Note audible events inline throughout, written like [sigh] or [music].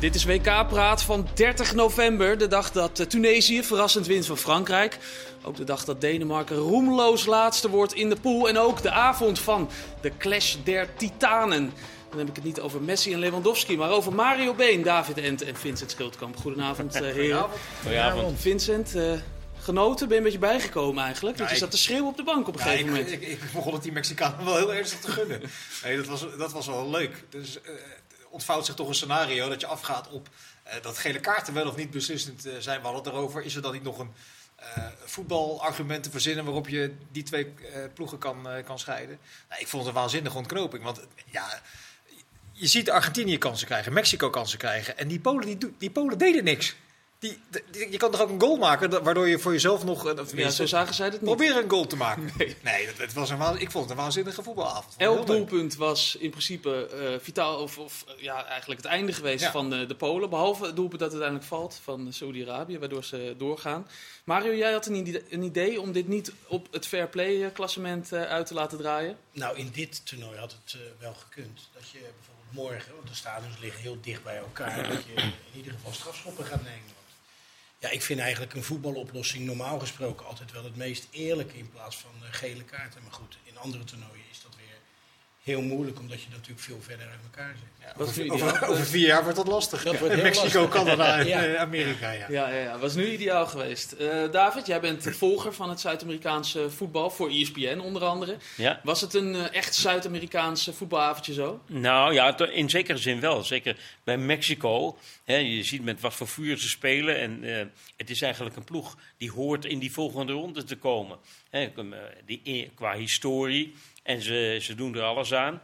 Dit is WK-praat van 30 november, de dag dat eh, Tunesië verrassend wint van Frankrijk. Ook de dag dat Denemarken roemloos laatste wordt in de pool. En ook de avond van de Clash der Titanen. Dan heb ik het niet over Messi en Lewandowski, maar over Mario Been, David Ent en Vincent Schildkamp. Goedenavond, uh, heren. Goedenavond. Vincent, uh, genoten? Ben je een beetje bijgekomen eigenlijk? Want je ik- zat te schreeuwen op de bank op een Ja, gegeven ik, moment. ik, ik begon het die Mexicanen wel heel ernstig te gunnen. Nee, dat, was, dat was wel leuk. Dus eh, ontvouwt zich toch een scenario dat je afgaat op eh, dat gele kaarten wel of niet beslissend eh, zijn. We hadden het erover. Is er dan niet nog een eh voetbalargument te verzinnen waarop je die twee ploegen kan, kan scheiden? Nou, ik vond het een waanzinnige ontknoping. Want ja, je ziet Argentinië kansen krijgen, Mexico kansen krijgen. En die Polen, die, die Polen deden niks. Die, die- je kan toch ook een goal maken, waardoor je voor jezelf nog... eh, of Ja, tenminste, zo zagen zij het niet. Probeer een goal te maken. [laughs] Nee. Nee, dat, het was een, ik vond het een waanzinnige voetbalavond. Elk doelpunt was in principe eh, vitaal, of, of eh, ja, eigenlijk het einde geweest Ja. van eh, de Polen. Behalve het doelpunt dat uiteindelijk valt van Saudi-Arabië, waardoor ze doorgaan. Mario, jij had een idee, een idee om dit niet op het fair play klassement uit te laten draaien. Nou, in dit toernooi had het wel gekund. Dat je bijvoorbeeld morgen, want de stadions liggen heel dicht bij elkaar, dat je in ieder geval strafschoppen gaat nemen. Ja, ik vind eigenlijk een voetbaloplossing normaal gesproken altijd wel het meest eerlijke in plaats van eh, gele kaarten. Maar goed, in andere toernooien is dat weer heel moeilijk, omdat je natuurlijk veel verder uit elkaar zit. Ja, over, vier jaar wordt dat lastig. Dat wordt heel Mexico, lastig. Canada en Ja. eh, Amerika. Ja. Ja, ja, ja, was nu ideaal geweest. Eh, David, jij bent de volger van het Zuid-Amerikaanse voetbal, voor E ESPN onder andere. Ja, Was het een eh, echt Zuid-Amerikaans voetbalavondje zo? nou ja, in zekere zin wel. Zeker bij Mexico. Hè, je ziet met wat voor vuur ze spelen. En eh, het is eigenlijk een ploeg die hoort in die volgende ronde te komen. Hè, die, qua historie. En ze, ze doen er alles aan.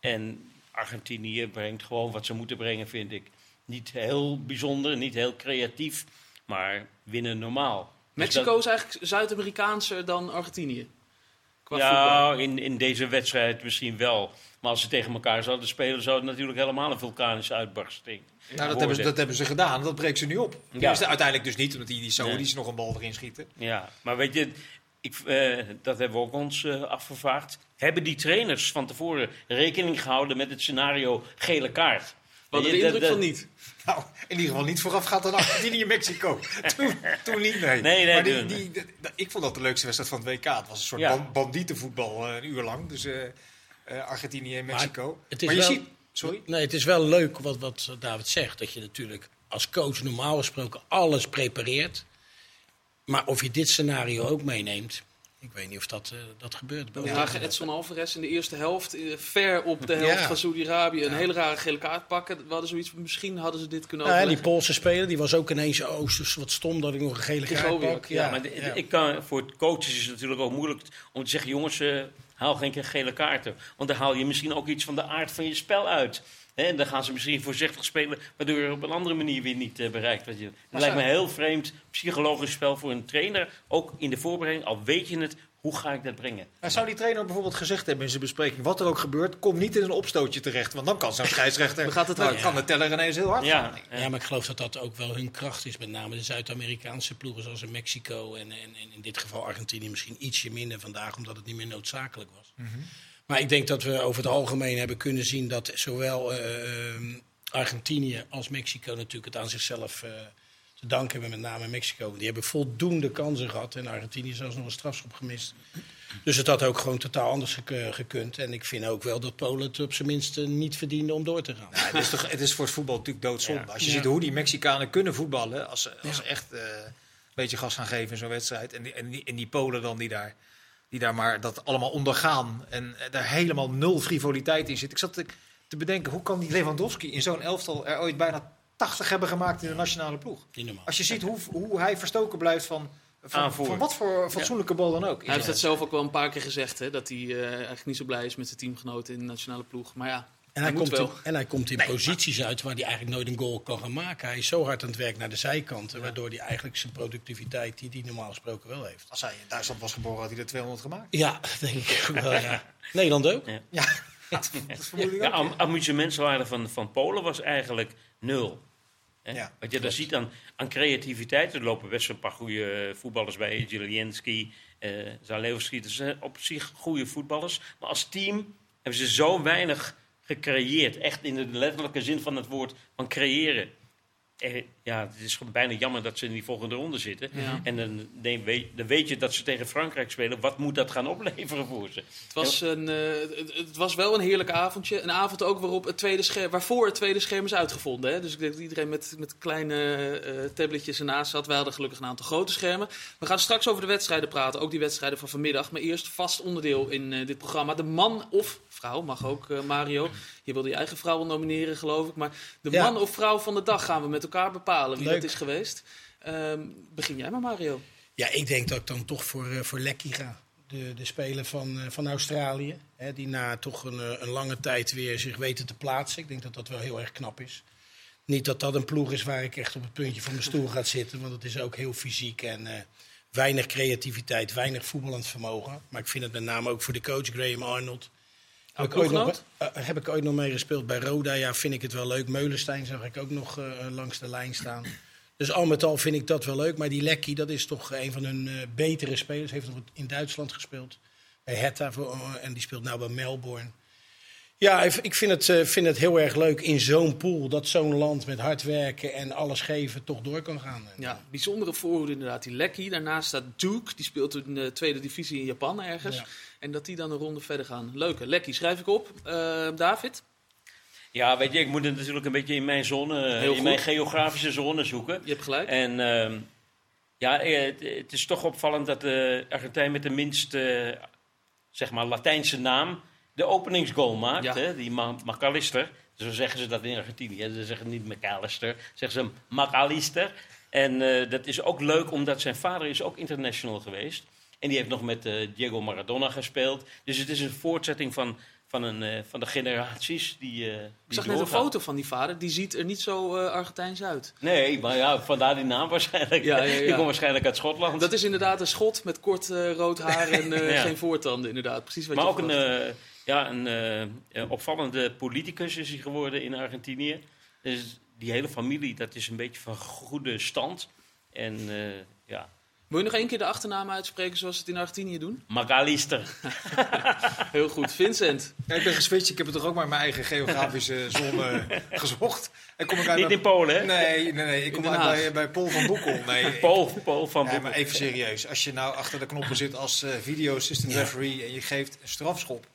En Argentinië brengt gewoon wat ze moeten brengen, vind ik. Niet heel bijzonder, niet heel creatief, maar winnen normaal. Dus Mexico dat- is eigenlijk Zuid-Amerikaanser dan Argentinië. Qua ja, in, in deze wedstrijd misschien wel. Maar als ze tegen elkaar zouden spelen, zou het natuurlijk helemaal een vulkanische uitbarsting Nou, dat, hebben ze, dat hebben ze gedaan. Dat breekt ze nu op. Ja. Dus uiteindelijk dus niet, omdat die, die Saudis Nee. nog een bal erin schieten. Ja, maar weet je, ik, eh, dat hebben we ook ons eh, afgevraagd. Hebben die trainers van tevoren rekening gehouden met het scenario gele kaart? We hadden de indruk dat- van niet. Nou, in ieder geval niet voorafgaand aan Argentinië en Mexico. [laughs] toen, toen niet, nee. Nee, nee, maar die, die, die- ik vond dat de leukste wedstrijd van het WK. Het was een soort Ja. bandietenvoetbal eh, een uur lang. Dus eh, eh, Argentinië en Mexico. het is maar je wel- ziet... Sorry? Nee, het is wel leuk wat, wat David zegt. Dat je natuurlijk als coach normaal gesproken alles prepareert. Maar of je dit scenario ook meeneemt, ik weet niet of dat, eh, dat gebeurt. We zagen Edson Alvarez in de eerste helft eh, ver op de helft Ja. van Saudi-Arabië een hele rare gele kaart pakken. We hadden zoiets, misschien hadden ze dit kunnen Nou, ja, die. Poolse speler die was ook ineens oh, zo wat stom dat ik nog een gele kaart pak. Ja, maar ja. ik kan, voor het coaches is het natuurlijk ook moeilijk om te zeggen: jongens, eh, haal geen keer gele kaarten. Want dan haal je misschien ook iets van de aard van je spel uit. Hè, en dan gaan ze misschien voorzichtig spelen, waardoor je op een andere manier weer niet eh, bereikt. wat je. Het lijkt me een heel vreemd psychologisch spel voor een trainer. Ook in de voorbereiding, al weet je het, hoe ga ik dat brengen? Maar zou die trainer bijvoorbeeld gezegd hebben in zijn bespreking... wat er ook gebeurt, kom niet in een opstootje terecht. Want dan kan zo'n [laughs] scheidsrechter... Dan gaat het weg. kan de teller ineens heel hard Ja, gaan. Ja, maar ik geloof dat dat ook wel hun kracht is. Met name de Zuid-Amerikaanse ploegen zoals in Mexico en, en, en in dit geval Argentinië misschien ietsje minder vandaag, omdat het niet meer noodzakelijk was. Maar ik denk dat we over het algemeen hebben kunnen zien dat zowel eh, ehm, Argentinië als Mexico natuurlijk het aan zichzelf eh, te danken hebben, met name Mexico. Die hebben voldoende kansen gehad en Argentinië zelfs nog een strafschop gemist. Dus het had ook gewoon totaal anders gek- gekund. En ik vind ook wel dat Polen het op zijn minst eh, niet verdiende om door te gaan. Ja, het, is toch, het is voor het voetbal natuurlijk doodzonde. Ja. Als je Ja. ziet hoe die Mexicanen kunnen voetballen, als ze, als ze echt eh, een beetje gas gaan geven in zo'n wedstrijd. En die, en, die, en die Polen dan die daar, die daar maar dat allemaal ondergaan en daar helemaal nul frivoliteit in zit. Ik zat te, te bedenken, hoe kan die Lewandowski in zo'n elftal er ooit bijna 80 hebben gemaakt in de nationale ploeg? Als je ziet hoe, hoe hij verstoken blijft van, van, van wat voor fatsoenlijke bal dan ook. Hij heeft dat zelf ook wel een paar keer gezegd, hè, dat hij eh, eigenlijk niet zo blij is met zijn teamgenoten in de nationale ploeg. Maar ja, En hij, komt wel. in, en hij komt in posities uit waar hij eigenlijk nooit een goal kan gaan maken. Hij is zo hard aan het werk naar de zijkanten, waardoor hij eigenlijk zijn productiviteit, die hij normaal gesproken wel heeft. Als hij in Duitsland was geboren, had hij er 200 gemaakt. Ja, [laughs] denk ik ook wel. Ja. Nederland ook. Ja, [laughs] dat vermoed ik Ja, ook. am- amusementswaarde van, van Polen was eigenlijk nul. Hè? Ja, Wat je daar ziet aan, aan creativiteit. Er lopen best een paar goede voetballers bij. Zielinski, eh Zalewski. Dat zijn op zich goede voetballers. Maar als team hebben ze zo weinig gecreëerd. Echt in de letterlijke zin van het woord van creëren. Ja, het is gewoon bijna jammer dat ze in die volgende ronde zitten. Ja. En dan, nee, weet, dan weet je dat ze tegen Frankrijk spelen. Wat moet dat gaan opleveren voor ze? Het was, een, eh, het, het was wel een heerlijk avondje. Een avond ook waarop het tweede scherm, waarvoor het tweede scherm is uitgevonden. Hè? Dus ik denk dat iedereen met, met kleine eh, tabletjes ernaast zat. Wij hadden gelukkig een aantal grote schermen. We gaan straks over de wedstrijden praten. Ook die wedstrijden van vanmiddag. Maar eerst vast onderdeel in eh, dit programma. De man of vrouw, mag ook eh, Mario. Je wilde je eigen vrouw wel nomineren geloof ik. Maar de Ja. man of vrouw van de dag gaan we met elkaar bepalen wie Leuk. dat is geweest. Ehm, begin jij maar Mario. Ja, ik denk dat ik dan toch voor, eh, voor Lekkie ga. De, de speler van, eh, van Australië. Hè, die na toch een, eh, een lange tijd weer zich weten te plaatsen. Ik denk dat dat wel heel erg knap is. Niet dat dat een ploeg is waar ik echt op het puntje van mijn stoel ga zitten. Want het is ook heel fysiek en eh, weinig creativiteit, weinig voetballend vermogen. Maar ik vind het met name ook voor de coach Graham Arnold. Heb ik, ooit nog, eh, heb ik ooit nog mee gespeeld bij Roda? Ja, vind ik het wel leuk. Meulenstein zag ik ook nog eh, langs de lijn staan. Dus al met al vind ik dat wel leuk. Maar die Lekkie, dat is toch een van hun eh, betere spelers. Heeft nog in Duitsland gespeeld. Bij eh, en die speelt nu bij Melbourne. Ja, ik- vind het, eh, vind het heel erg leuk in zo'n pool. Dat zo'n land met hard werken en alles geven toch door kan gaan. Ja, bijzondere voorhoede inderdaad. Die Lekkie. Daarnaast staat Duke. Die speelt in de tweede divisie in Japan ergens. Ja. En dat die dan een ronde verder gaan. Leuke. Lekkie, schrijf ik op. Eh, David? Ja, weet je, ik moet het natuurlijk een beetje in mijn zone, eh, in mijn geografische zone zoeken. Je hebt gelijk. En ehm, ja, eh, het, het is toch opvallend dat de Argentijn met de minst, zeg maar, Latijnse naam de openingsgoal maakt. Ja. Hè? Die McAllister. Zo zeggen ze dat in Argentinië. hè. Ze zeggen niet McAllister, zeggen ze McAllister. En dat is ook leuk, omdat zijn vader is ook international geweest. En die heeft nog met eh, Diego Maradona gespeeld. Dus het is een voortzetting van, van, een, eh, van de generaties die, eh die ik zag net een foto van die vader. Die ziet er niet zo Argentijns uit. Nee, maar ja, vandaar die naam waarschijnlijk. Ja, ja, ja. [laughs] Die komt waarschijnlijk uit Schotland. Dat is inderdaad een schot met kort rood haar en [laughs] geen voortanden. Inderdaad, precies wat maar je ook een, ja, een opvallende politicus is hij geworden in Argentinië. Dus die hele familie, dat is een beetje van goede stand. En ja, Wil je nog één keer de achternaam uitspreken zoals ze het in Argentinië doen? Magalister. [laughs] Heel goed. Vincent. Ja, ik ben geswitcht. Ik heb het toch ook maar in mijn eigen geografische [laughs] zone gezocht. En kom ik uit Niet bij- in Polen, hè? Nee, nee, nee. Ik kom uit bij, bij Paul van Boekel. [laughs] Nee, Paul, Paul van Ja, Boekel. maar even serieus. Als je nou achter de knoppen zit als eh, video assistant referee en je geeft een strafschop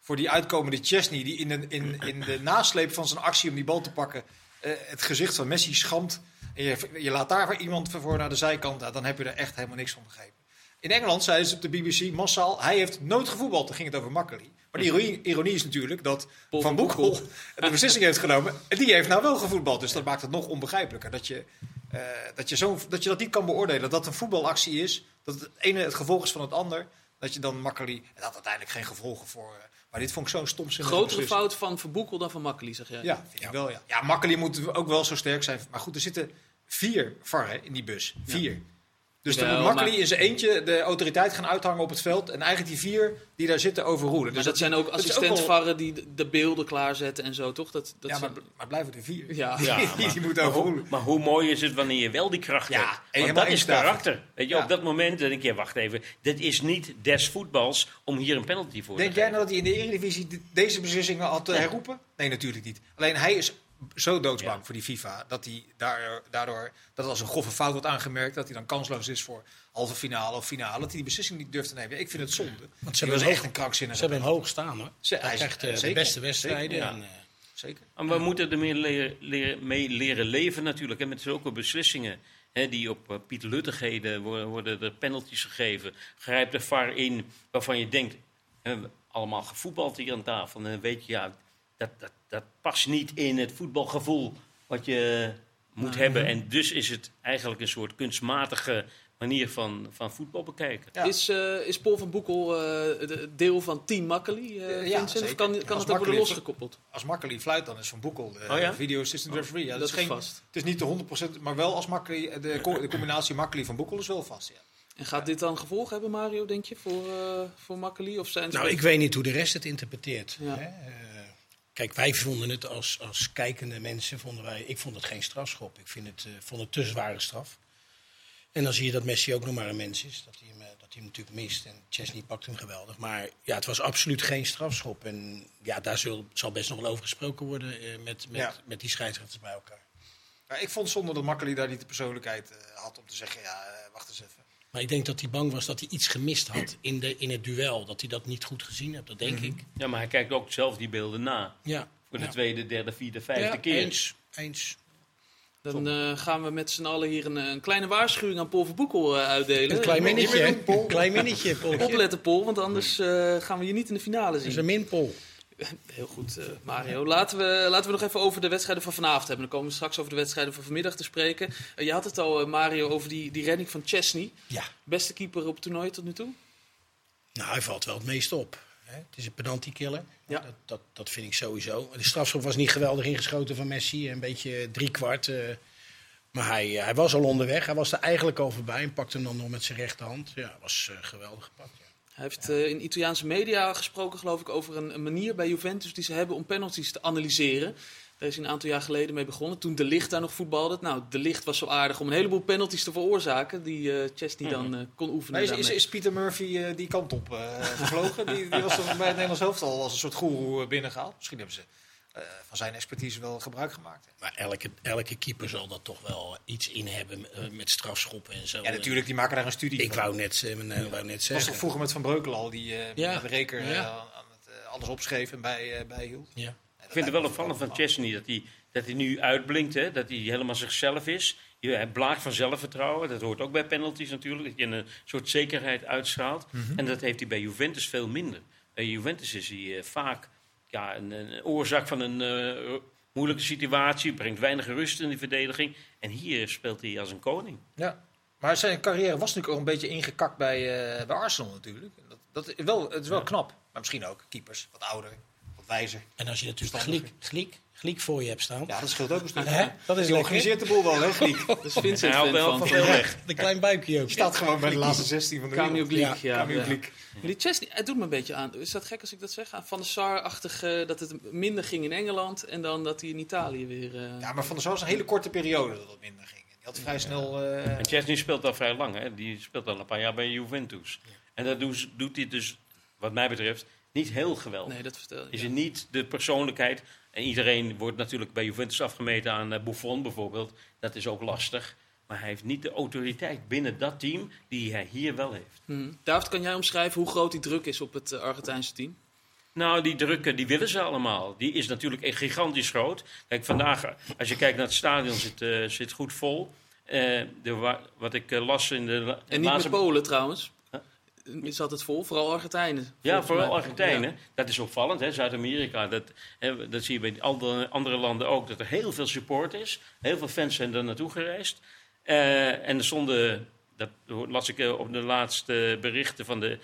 voor die uitkomende Chesney die in de, in, in de nasleep van zijn actie om die bal te pakken eh, het gezicht van Messi schampt en je, je laat daar iemand voor naar de zijkant, dan heb je er echt helemaal niks van begrepen. In Engeland zeiden ze op de BBC massaal, hij heeft nooit gevoetbald, dan ging het over Makkeli. Maar de ironie, ironie is natuurlijk dat Paul Van Boekel de beslissing heeft genomen en die heeft nou wel gevoetbald. Dus dat maakt het nog onbegrijpelijker. Dat je, eh, dat, je zo, dat je dat niet kan beoordelen. Dat dat een voetbalactie is. Dat het ene het gevolg is van het ander. Dat je dan makkelijk. Het had uiteindelijk geen gevolgen voor. eh, maar dit vond ik zo'n stom Grotere fout van Verboekel dan van Makkeli, zeg jij? Ja, vind ik wel. Ja, ja makkelijk moet ook wel zo sterk zijn. Maar goed, er zitten vier varren in die bus. Vier. Dus dan moet Makkeli maar- in zijn eentje de autoriteit gaan uithangen op het veld. En eigenlijk die vier die daar zitten overroelen. Maar Dus dat zijn ook dat assistentvarren die de- de beelden klaarzetten en zo, toch? Dat, dat Ja, maar, zijn- maar blijven er vier. Ja. [laughs] Ja, die, maar- die moeten overroelen. Maar hoe mooi is het wanneer je wel die kracht Ja, hebt? en Want dat is karakter. Weet je, Ja. op dat moment denk je, wacht even, dit is niet des voetbals om hier een penalty voor Denk te jij geven. nou dat hij in de Eredivisie de- deze beslissingen had eh, herroepen? Nee, natuurlijk niet. Alleen hij is zo doodsbang Ja. voor die FIFA dat hij daar, daardoor dat als een grove fout wordt aangemerkt, dat hij dan kansloos is voor halve finale of finale, dat hij die beslissing niet durft te nemen. Ik vind het zonde. Want Ze hebben echt hoog, een krankzinnige. ze hebben hem hoog staan hoor. Ze- Hij krijgt eh, de beste wedstrijden. zeker, ja. en, eh, Zeker. En we moeten er meer leren, leren- mee leren leven natuurlijk. En met zulke beslissingen hè, die op uh, Piet Luttigheden worden, worden er penalties gegeven. Grijpt de VAR in waarvan je denkt, allemaal gevoetbald hier aan tafel. En dan weet je, ja, dat, dat, dat past niet in het voetbalgevoel wat je moet hebben. En dus is het eigenlijk een soort kunstmatige manier van, van voetbal bekijken. Ja. Is, eh, is Paul van Boekel eh, de- deel van Team Makkeli, eh, Ja, Vincent? zeker. Of kan, kan het ook worden losgekoppeld? Als Makkeli fluit, dan is Van Boekel de Oh ja? video assistant referee. Ja, dat, dat is is geen, vast. Het is niet de 100%, maar wel als Makkeli, de, de combinatie Makkeli van Boekel is wel vast. Ja. En gaat dit dan gevolgen hebben, Mario, denk je, voor, eh voor Makkeli? Of zijn Nou, ik weet niet hoe de rest het interpreteert. Ja. Hè? Kijk, wij vonden het als, als kijkende mensen, vonden wij, ik vond het geen strafschop. Ik vind het, eh, vond het te zware straf. En dan zie je dat Messi ook nog maar een mens is. Dat hij hem, eh, dat hij hem natuurlijk mist. En Chesney pakt hem geweldig. Maar ja, het was absoluut geen strafschop. En ja, daar zul, zal best nog wel over gesproken worden eh, met, met, Ja. met die scheidsrechters bij elkaar. Ik vond zonder dat Makkeli daar niet de persoonlijkheid had om te zeggen, ja, eh, wacht eens even. Maar ik denk dat hij bang was dat hij iets gemist had in, de, in het duel. Dat hij dat niet goed gezien heeft, dat denk ik. Ja, maar hij kijkt ook zelf die beelden na. Ja. Voor de Ja. tweede, derde, vierde, vijfde Ja, keer. Eens, eens. Dan eh, gaan we met z'n allen hier een, een kleine waarschuwing aan Paul Verboekel eh, uitdelen. Een klein minnetje, Paul. Een klein minnetje, Paul. Opletten, Paul, want anders eh, gaan we je niet in de finale Dat is zien. een minpol. Heel goed, eh, Mario. Laten we, laten we nog even over de wedstrijden van vanavond hebben. Dan komen we straks over de wedstrijden van vanmiddag te spreken. Eh, je had het al, eh, Mario, over die, die redding van Chesney. Ja. Beste keeper op het toernooi tot nu toe? Nou, hij valt wel het meest op. Hè? Het is een penalty killer. Ja. Dat, dat, dat vind ik sowieso. De strafschop was niet geweldig ingeschoten van Messi. Een beetje driekwart. maar hij, hij was al onderweg. Hij was er eigenlijk al voorbij en pakte hem dan nog met zijn rechterhand. Ja, was geweldig gepakt. Ja. Hij heeft eh, in Italiaanse media gesproken, geloof ik, over een, een manier bij Juventus die ze hebben om penalties te analyseren. Daar is hij een aantal jaar geleden mee begonnen. Toen De Licht daar nog voetbalde. Nou, De Licht was zo aardig om een heleboel penalties te veroorzaken. Die eh Chesney dan eh, kon oefenen. Is, is, is Pieter Murphy die kant op gevlogen? die, die was bij het Nederlands elftal als een soort goeroe eh, binnengehaald. Misschien hebben ze van zijn expertise wel gebruik gemaakt. Maar elke, elke keeper zal dat toch wel iets in hebben eh, met strafschoppen en zo. Ja, natuurlijk, die maken daar een studie Ik van. wou net, eh, eh, wou net Het was zeggen. toch vroeger met Van Breukelen al, die eh Ja. de reker eh, Ja. aan het, eh, alles opschreef en bij, eh, bijhield. Ja. Ik vind het wel opvallend van Chesney dat hij, dat hij nu uitblinkt, hè? dat hij helemaal zichzelf is. Je- Hij blaakt van zelfvertrouwen, dat hoort ook bij penalties natuurlijk, dat je een soort zekerheid uitstraalt. En dat heeft hij bij Juventus veel minder. Bij Juventus is hij eh, vaak ja, een, een oorzaak van een eh, moeilijke situatie, brengt weinig rust in die verdediging. En hier speelt hij als een koning. Ja. Maar zijn carrière was natuurlijk ook een beetje ingekakt bij, eh, bij Arsenal natuurlijk. Dat, dat is wel, het is wel knap. Maar misschien ook keepers, wat ouder, wat wijzer. En als je natuurlijk Verstandig. Gliek, Gliek, Gliek voor je hebt staan. Ja, dat scheelt ook een stuk. Hè? Dat is lekker. organiseert de boel wel, hè, Gliek? [laughs] Dat is Vincent Hij houdt fan wel van. veel weg. De klein buikje ook. Staat gewoon bij de laatste 16 van de Cameo wereld. Gleek, Ja. Maar die Chesney, het doet me een beetje aan. Is dat gek als ik dat zeg? Van der Sar-achtig dat het minder ging in Engeland en dan dat hij in Italië weer... eh, Ja, maar Van der Sar was een hele korte periode dat het minder ging. Die had vrij snel... eh, En Chesney speelt al vrij lang, hè? die speelt al een paar jaar bij Juventus. En dat doet, doet hij dus, wat mij betreft, niet heel geweldig. Nee, dat vertel je. Is ja. er niet de persoonlijkheid. En iedereen wordt natuurlijk bij Juventus afgemeten aan eh, Buffon bijvoorbeeld. Dat is ook lastig. Maar hij heeft niet de autoriteit binnen dat team die hij hier wel heeft. Hm. David, kan jij omschrijven hoe groot die druk is op het eh, Argentijnse team? Nou, die drukken, die willen ze allemaal. Die is natuurlijk echt gigantisch groot. Kijk, vandaag, eh, als je kijkt naar het stadion, zit, eh, zit goed vol. De, wa- wat ik las in de En niet laatste... met Polen trouwens. Is altijd vol, vooral Argentijnen. Ja, vooral mij. Argentijnen. Ja. Dat is opvallend, hè? Zuid-Amerika. Dat, hè, dat zie je bij andere, andere landen ook. Dat er heel veel support is. Heel veel fans zijn er naartoe gereisd. Eh, en er stonden, dat las ik eh, op de laatste berichten van de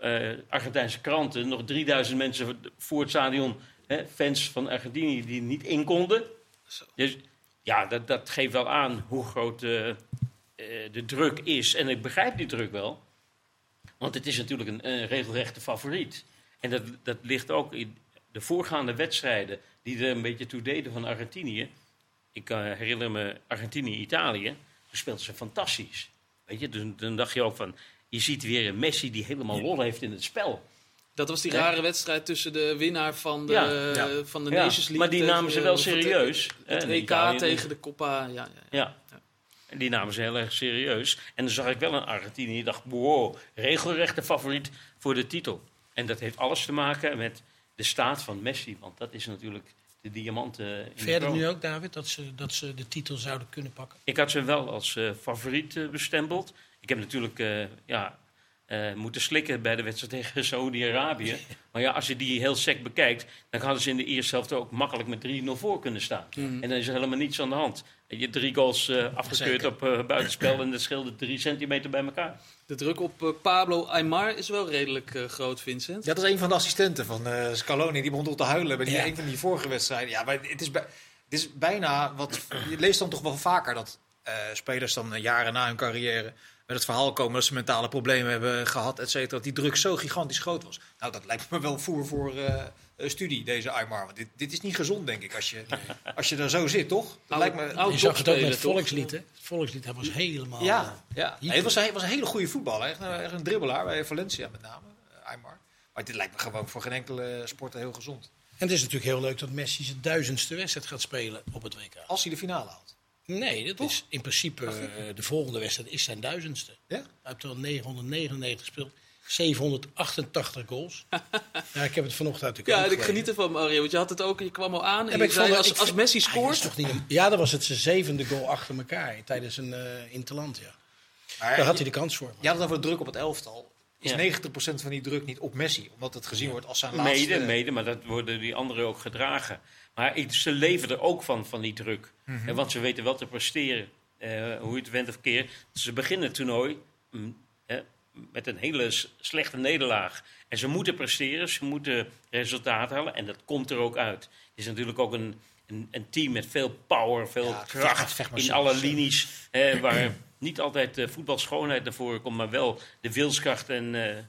eh, Argentijnse kranten, nog 3000 mensen voor het stadion. Hè, fans van Argentinië die niet in konden. Zo. Dus ja, dat, dat geeft wel aan hoe groot de druk is. En ik begrijp die druk wel. Want het is natuurlijk een, een regelrechte favoriet. En dat, dat ligt ook in de voorgaande wedstrijden die er een beetje toe deden van Argentinië. Ik eh, herinner me Argentinië-Italië. Toen speelden ze fantastisch. Weet je, dus, dan dacht je ook van... Je ziet weer een Messi die helemaal lol heeft in het spel. Dat was die Ja. rare wedstrijd tussen de winnaar van de, Ja, ja. Van de Ja, Nations League. maar die namen ze eh, wel het- serieus. Het Italië. tegen de Coppa. Ja, ja, ja. Ja. En die namen ze heel erg serieus. En dan zag ik wel een Argentinië. Ik dacht, wow, regelrechte favoriet voor de titel. En dat heeft alles te maken met de staat van Messi. Want dat is natuurlijk de diamanten de Verder nu ook, David, dat ze, dat ze de titel zouden kunnen pakken? Ik had ze wel als eh, favoriet eh, bestempeld. Ik heb natuurlijk eh, ja, eh, moeten slikken bij de wedstrijd tegen [laughs] Saudi-Arabië. Maar ja, als je die heel sec bekijkt, dan hadden ze in de eerste helft ook makkelijk met 3-0 voor kunnen staan. Mhm. En dan is er helemaal niets aan de hand. En je hebt drie goals eh, afgekeurd Zeker. op eh, buitenspel en dat scheelde drie centimeter bij elkaar. De druk op eh, Pablo Aymar is wel redelijk eh, groot, Vincent. Dat is een van de assistenten van eh, Scaloni. Die begon toch te huilen bij die, Ja. een van die vorige wedstrijden. Ja, maar het is, bij, het is bijna wat. Je leest dan toch wel vaker dat eh, spelers dan jaren na hun carrière met het verhaal komen dat ze mentale problemen hebben gehad, et cetera. Dat die druk zo gigantisch groot was. Nou, dat lijkt me wel voer voor eh, studie, deze Aymar. Want dit, dit is niet gezond, denk ik, als je, [laughs] als je daar zo zit, toch? Dat lijkt me... oud Je zag het ook met het toch? volkslied, hè? Het volkslied, hij was helemaal... Ja, ja. Nee, het was, een, was een hele goede voetballer. Echt, een- echt een dribbelaar bij Valencia met name, eh, Aymar. Maar dit lijkt me gewoon voor geen enkele sporter heel gezond. En het is natuurlijk heel leuk dat Messi zijn duizendste wedstrijd gaat spelen op het WK. Als hij de finale haalt. Nee, dat is in principe eh, de volgende wedstrijd is zijn duizendste. Ja? Hij heeft al 999 gespeeld, 788 goals. [laughs] ja, ik heb het vanochtend uit de Ja, ik geniet ervan, Mario. Want je had het ook, je kwam al aan en Ja, je ik zei, vond- als, ik als Messi Ah, dat scoort... is toch niet een- ja, dat was het zijn zevende goal achter elkaar tijdens een eh interland. Ja. Maar Daar had hij de kans voor. Je had het over de druk op het elftal. Is Ja. 90% van die druk niet op Messi? Omdat het gezien wordt als zijn laatste... Mede, mede, maar dat worden die anderen ook gedragen. Maar ik- ze leven er ook van, van die druk. Mhm. Want ze weten wel te presteren. Eh, hoe je het went of keer. Ze beginnen het toernooi mm, met een hele slechte nederlaag. En ze moeten presteren, ze moeten resultaat halen. En dat komt er ook uit. Het is natuurlijk ook een, een, een team met veel power, veel Ja, het vecht- kracht vecht in alle linies. eh, waar [clears throat] niet altijd de voetbalschoonheid naar voren komt, maar wel de wilskracht en, eh,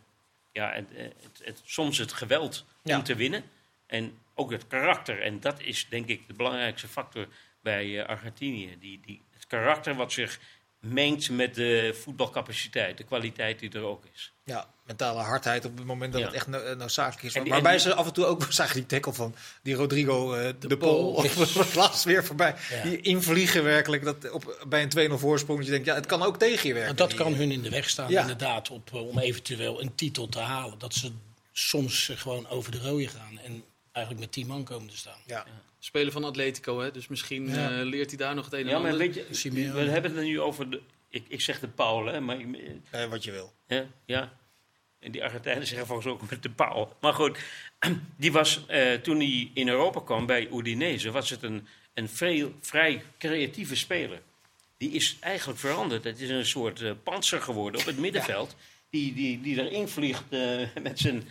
ja, en, eh, het, het, soms het geweld Ja. om te winnen. En ook het karakter. En dat is denk ik de belangrijkste factor bij eh, Argentinië. Die, die, het karakter wat zich mengt met de voetbalcapaciteit, de kwaliteit die er ook is. Ja, mentale hardheid op het moment dat Ja. het echt no- eh, noodzakelijk is. En die- Waarbij en die- ze af en toe ook zagen die tackle van die Rodrigo eh, de, Pool. Pool. was laatst weer voorbij. Ja. Die invliegen werkelijk dat op, bij een 2-0 voorsprong. Dat je denkt, ja, het kan ook tegen je werken. Maar dat kan hun in de weg staan, Ja. inderdaad, op, eh, om eventueel een titel te halen. Dat ze soms gewoon over de rode gaan en eigenlijk met tien man komen te staan. Ja. Speler van Atletico, hè? dus misschien Ja. eh, leert hij daar nog het een en Ja, maar ander. weet je, we hebben het er nu over de. Ik, ik zeg de Paul, hè, maar Eh, wat je wil. Ja, ja. En die Argentijnen zeggen volgens ook met de paal. Maar goed, [clears throat] die was eh, toen hij in Europa kwam bij Udinese, was het een, een veel, vrij creatieve speler. Die is eigenlijk veranderd. Het is een soort eh panzer geworden op het middenveld. Die, die, die erin vliegt eh, [laughs] met, zijn,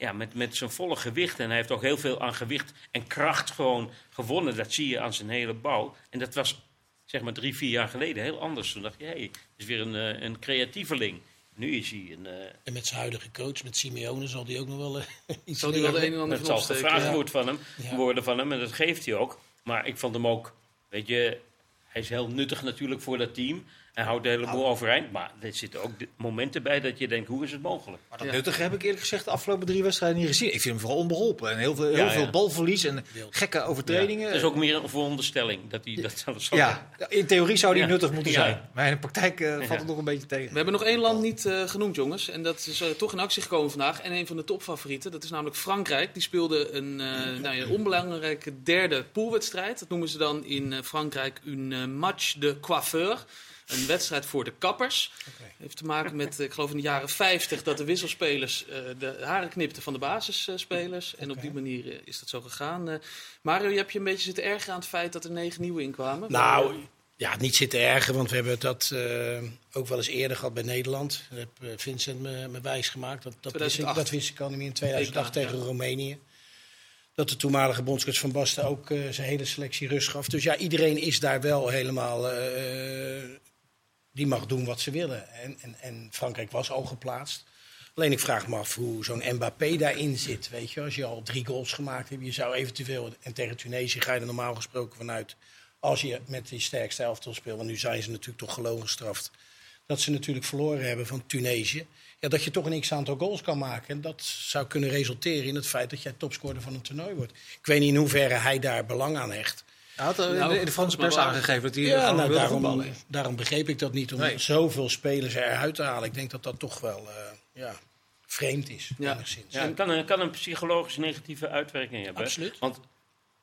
ja, met, met zijn volle gewicht. En hij heeft ook heel veel aan gewicht en kracht gewoon gewonnen. Dat zie je aan zijn hele bouw. En dat was zeg maar drie, vier jaar geleden heel anders. Toen dacht je, hé, hey, het is weer een, eh, een creatieveling. Nu is hij een... eh, En met zijn huidige coach, met Simeone, zal die ook nog wel eh, [laughs] iets Zal hij wel de een en ander zal gevraagd ja. worden van hem, Ja. worden van hem en dat geeft hij ook. Maar ik vond hem ook, weet je, hij is heel nuttig natuurlijk voor dat team. Hij houdt de hele boel overeind. Maar er zitten ook momenten bij dat je denkt, hoe is het mogelijk? Maar dat Ja. nuttige heb ik eerlijk gezegd de afgelopen drie wedstrijden niet gezien. Ik vind hem vooral onbeholpen. En heel veel, heel Ja, veel ja. balverlies en gekke overtredingen. Het is ook meer een veronderstelling dat hij dat zal- zal- ja, in theorie zou die Ja. nuttig moeten Ja. zijn. Maar in de praktijk eh, valt Ja. het nog een beetje tegen. We hebben nog één land niet eh, genoemd, jongens. En dat is eh, toch in actie gekomen vandaag. En een van de topfavorieten, dat is namelijk Frankrijk. Die speelde een, eh, nou ja, onbelangrijke derde poolwedstrijd. Dat noemen ze dan in eh, Frankrijk een match de coiffeur. Een wedstrijd voor de kappers. Heeft te maken met, eh, ik geloof in de jaren 50, dat de wisselspelers eh, de haren knipten van de basisspelers. En op die manier eh, is dat zo gegaan. Mario, je hebt je een beetje zitten ergeren aan het feit dat er negen nieuwe inkwamen. Nou, ja, niet zitten erger, want we hebben dat ook wel eens eerder gehad bij Nederland. Dat heb Vincent me, me wijs gemaakt. Dat, dat, wist ik, 2008. dat wist ik al niet meer in 2008 EK, tegen ja. Roemenië. Dat de toenmalige bondscoach Van Basten ook zijn hele selectie rust gaf. Dus ja, iedereen is daar wel helemaal... die mag doen wat ze willen. En, en, en Frankrijk was al geplaatst. Alleen ik vraag me af hoe zo'n Mbappé daarin zit. Weet je, als je al drie goals gemaakt hebt, je zou eventueel. En tegen Tunesië ga je er normaal gesproken vanuit. Als je met die sterkste elftal speelt. Want nu zijn ze natuurlijk toch gelogen gestraft. Dat ze natuurlijk verloren hebben van Tunesië. Ja, dat je toch een x aantal goals kan maken. En dat zou kunnen resulteren in het feit dat jij topscorer van een toernooi wordt. Ik weet niet in hoeverre hij daar belang aan hecht. Hij had in Nou, de, in de Franse maar pers aangegeven dat hij Ja, nou, daarom, voetballen. daarom begreep ik dat niet. Om Nee. zoveel spelers eruit te halen. Ik denk dat dat toch wel eh, ja, vreemd is, Ja. enigszins. Ja, het kan een, kan een psychologisch negatieve uitwerking hebben. Absoluut. Want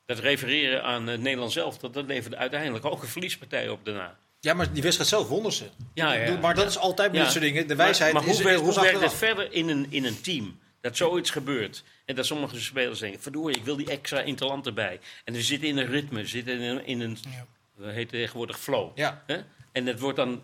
dat refereren aan het Nederlands zelf, dat, dat levert uiteindelijk ook een verliespartij op daarna. Ja, maar die wedstrijd zelf wonnen ze. Ja, ja. Maar dat is altijd met Ja. dit soort dingen. De Maar- wijsheid maar, is, hoe, is hoe werkt het verder in een, in een team? Dat zoiets gebeurt. En dat sommige spelers denken, verdorie, ik wil die extra interland erbij. En we zitten in een ritme, we zitten in een, in een Ja. dat heet tegenwoordig flow. Ja. Hè? En dat wordt dan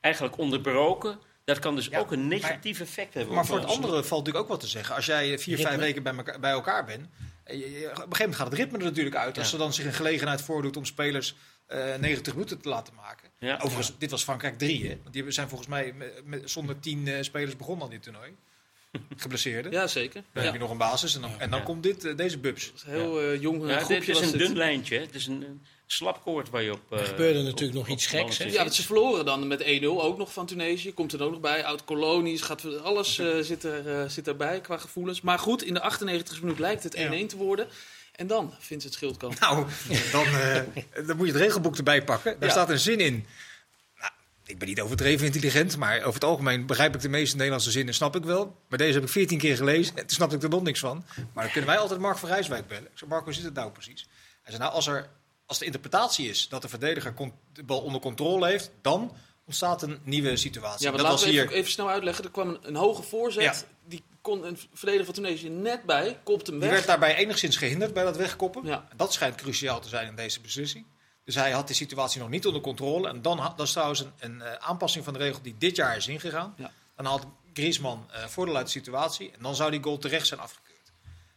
eigenlijk onderbroken. Dat kan dus Ja, ook een negatief effect hebben. Maar voor het andere valt natuurlijk ook wat te zeggen. Als jij vier, Ritme. vijf weken bij elkaar, bij elkaar bent. eh, je- je- op een gegeven moment gaat het ritme er natuurlijk uit. Als er dan zich een gelegenheid voordoet om spelers eh 90 minuten te laten maken. Ja. Overigens, dit was Frankrijk 3, hè? Want die zijn volgens mij met, met- zonder tien eh, spelers begonnen aan dit toernooi. Geblesseerden. Ja, zeker. Dan Ja. heb je nog een basis en dan, en dan Ja. komt dit, eh, deze bubs. Het is een heel eh, jong eh, Ja, dit groepje is was een dit. dun lijntje. Het is een, een slapkoord waar je op... Er gebeurde natuurlijk op- nog op iets geks, hè? Ja, want ze verloren dan met 1-0 ook nog van Tunesië. Komt er ook nog bij. Oud kolonies, gaat, alles eh, zit, er, eh, zit erbij qua gevoelens. Maar goed, in de 98e minuut lijkt het 1-1 te worden. En dan vindt het Schildkamp. Nou, dan, eh, dan moet je het regelboek erbij pakken. Daar Ja. staat een zin in. Ik ben niet overdreven intelligent, maar over het algemeen begrijp ik de meeste Nederlandse zinnen, snap ik wel. Maar deze heb ik veertien keer gelezen en toen snapte ik er nog niks van. Maar dan kunnen wij altijd Mark van Rijswijk bellen. Ik zeg, Mark, hoe zit het nou precies? Hij zei, nou, als, er, als de interpretatie is dat de verdediger de bal onder controle heeft, dan ontstaat een nieuwe situatie. Ja, maar dat laten we hier. even, even snel uitleggen. Er kwam een, een hoge voorzet. Ja. Die kon een verdediger van Tunesië net bij. Kopt hem Die weg. werd daarbij enigszins gehinderd bij dat wegkoppen. Ja. Dat schijnt cruciaal te zijn in deze beslissing. Dus hij had die situatie nog niet onder controle. En dan had, dat is trouwens een, een eh, aanpassing van de regel die dit jaar is ingegaan. Ja. Dan had Griezmann eh voordeel uit de situatie. En dan zou die goal terecht zijn afgekeurd.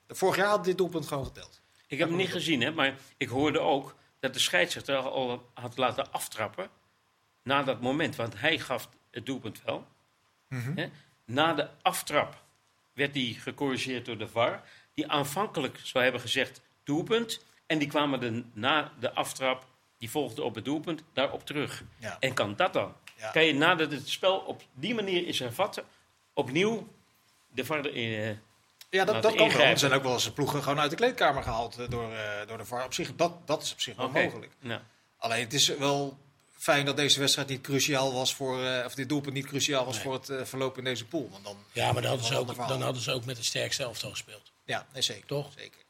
De vorig jaar had dit doelpunt gewoon geteld. Ik heb hem niet gezien, hè, maar ik hoorde ook dat de scheidsrechter al had laten aftrappen na dat moment. Want hij gaf het doelpunt wel. Mhm. Hè. Na de aftrap werd hij gecorrigeerd door de VAR. Die aanvankelijk zou hebben gezegd doelpunt. En die kwamen de, na de aftrap, die volgde op het doelpunt, daarop terug. Ja. En kan dat dan? Ja. Kan je nadat het spel op die manier is hervat, opnieuw de VAR erin... eh, Ja, dat, dat kan wel. Er zijn ook wel eens ploegen gewoon uit de kleedkamer gehaald eh, door, eh, door de VAR. Op zich, dat, dat is op zich wel Oké. mogelijk. Nou, Alleen het is wel fijn dat deze wedstrijd niet cruciaal was voor, eh, of dit doelpunt niet cruciaal was Nee. voor het verloop in deze pool. Want dan, Ja, maar dan hadden, ze een ook, dan hadden ze ook met het sterkste elftal gespeeld. ja, nee, zeker. Toch? Zeker.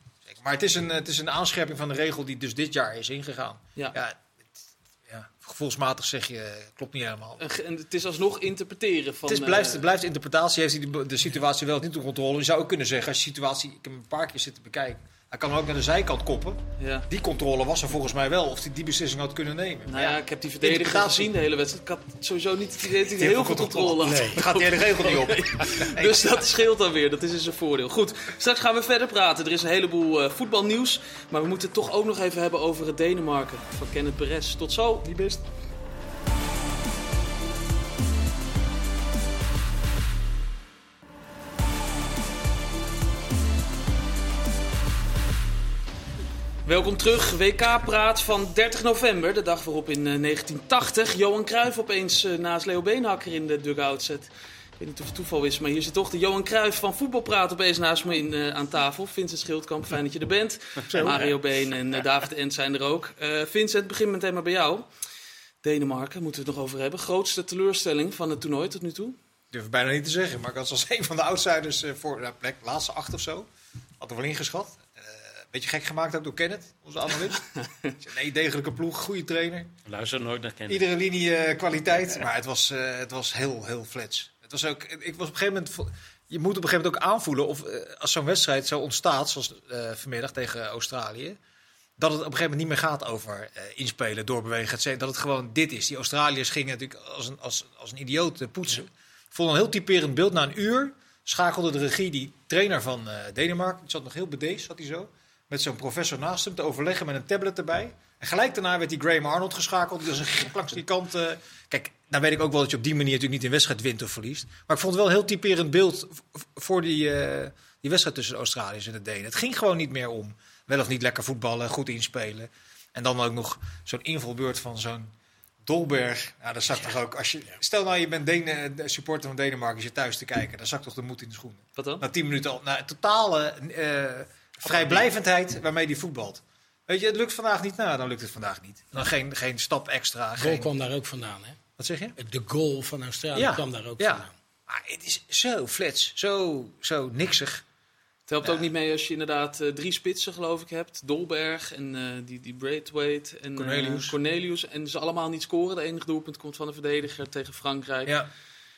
Maar het is, een, het is een aanscherping van de regel die dus dit jaar is ingegaan. Ja. Ja, het- ja gevoelsmatig zeg je, klopt niet helemaal. En het is alsnog interpreteren van... het, is, blijft, eh, het blijft interpretatie. Heeft hij de, de situatie wel niet onder controle? Je zou ook kunnen zeggen, als je situatie... Ik heb een paar keer zitten bekijken. Hij kan hem ook naar de zijkant koppen. ja. Die controle was er volgens mij wel. Of hij die beslissing had kunnen nemen. Nou ja, ik heb die verdediger interpretatie. gezien de hele wedstrijd. Ik had sowieso niet het idee dat hij Die heel veel goed controle had. Nee. Gaat die hele regel niet op. [laughs] Dus dat scheelt dan weer. Dat is dus een voordeel. Goed, straks gaan we verder praten. Er is een heleboel eh, voetbalnieuws. Maar we moeten het toch ook nog even hebben over het Denemarken van Kenneth Perez. Tot zo. Niet best. Welkom terug. WK-praat van 30 november. De dag waarop in eh, 1980 Johan Cruijff opeens eh, naast Leo Beenhakker in de dugout zit. Ik weet niet of het toeval is, maar hier zit toch de Johan Cruijff van voetbalpraat opeens naast me in, eh, aan tafel. Vincent Schildkamp, fijn dat je er bent. [laughs] Mario Been en eh, David Ent zijn er ook. Eh, Vincent, begin meteen maar bij jou. Denemarken, moeten we het nog over hebben. Grootste teleurstelling van het toernooi tot nu toe? durf ik bijna niet te zeggen. Maar ik had als [laughs] een van de outsiders eh, voor de plek, laatste acht of zo. Had er wel ingeschat. Eh beetje gek gemaakt ook door Kenneth, onze analist. Nee, [laughs] degelijke ploeg, goede trainer. luister nooit naar Kenneth. Iedere linie eh, kwaliteit. Maar het was, eh, het was heel, heel flats. Het was ook, ik was op een gegeven moment... Je moet op een gegeven moment ook aanvoelen of eh, als zo'n wedstrijd zo ontstaat, zoals eh, vanmiddag tegen Australië, dat het op een gegeven moment niet meer gaat over eh, inspelen, doorbewegen. Dat het gewoon dit is. Die Australiërs gingen natuurlijk als een, als, als een idioot eh, poetsen. Ik vond een heel typerend beeld. Na een uur schakelde de regie die trainer van eh, Denemarken, die zat nog heel bedeesd, zat hij zo, met zo'n professor naast hem te overleggen met een tablet erbij. En gelijk daarna werd die Graham Arnold geschakeld. Gek langs die kant. eh. kijk, nou weet ik ook wel dat je op die manier natuurlijk niet een wedstrijd wint of verliest. Maar ik vond het wel een heel typerend beeld voor die, eh, die wedstrijd tussen de Australiërs en de Denen. Het ging gewoon niet meer om wel of niet lekker voetballen, goed inspelen. En dan ook nog zo'n invalbeurt van zo'n Dolberg. Nou, dat zakt toch ook. Als je, stel nou, je bent Denen, de supporter van Denemarken, je zit thuis te kijken. Dan zakt toch de moed in de schoenen. Wat dan? Na tien minuten al. Nou, totale eh vrijblijvendheid waarmee die voetbalt. Weet je, het lukt vandaag niet. Nou, dan lukt het vandaag niet. Dan geen, geen stap extra. De goal Geen, kwam daar ook vandaan, hè? wat zeg je? De goal van Australië Ja. kwam daar ook Ja. vandaan. Maar het is zo flats. Zo, zo niksig. Het helpt Ja. ook niet mee als je inderdaad eh, drie spitsen, geloof ik, hebt. Dolberg en eh, die, die Braithwaite en eh, Cornelius. Cornelius. En ze allemaal niet scoren. De enige doelpunt komt van de verdediger tegen Frankrijk. Ja.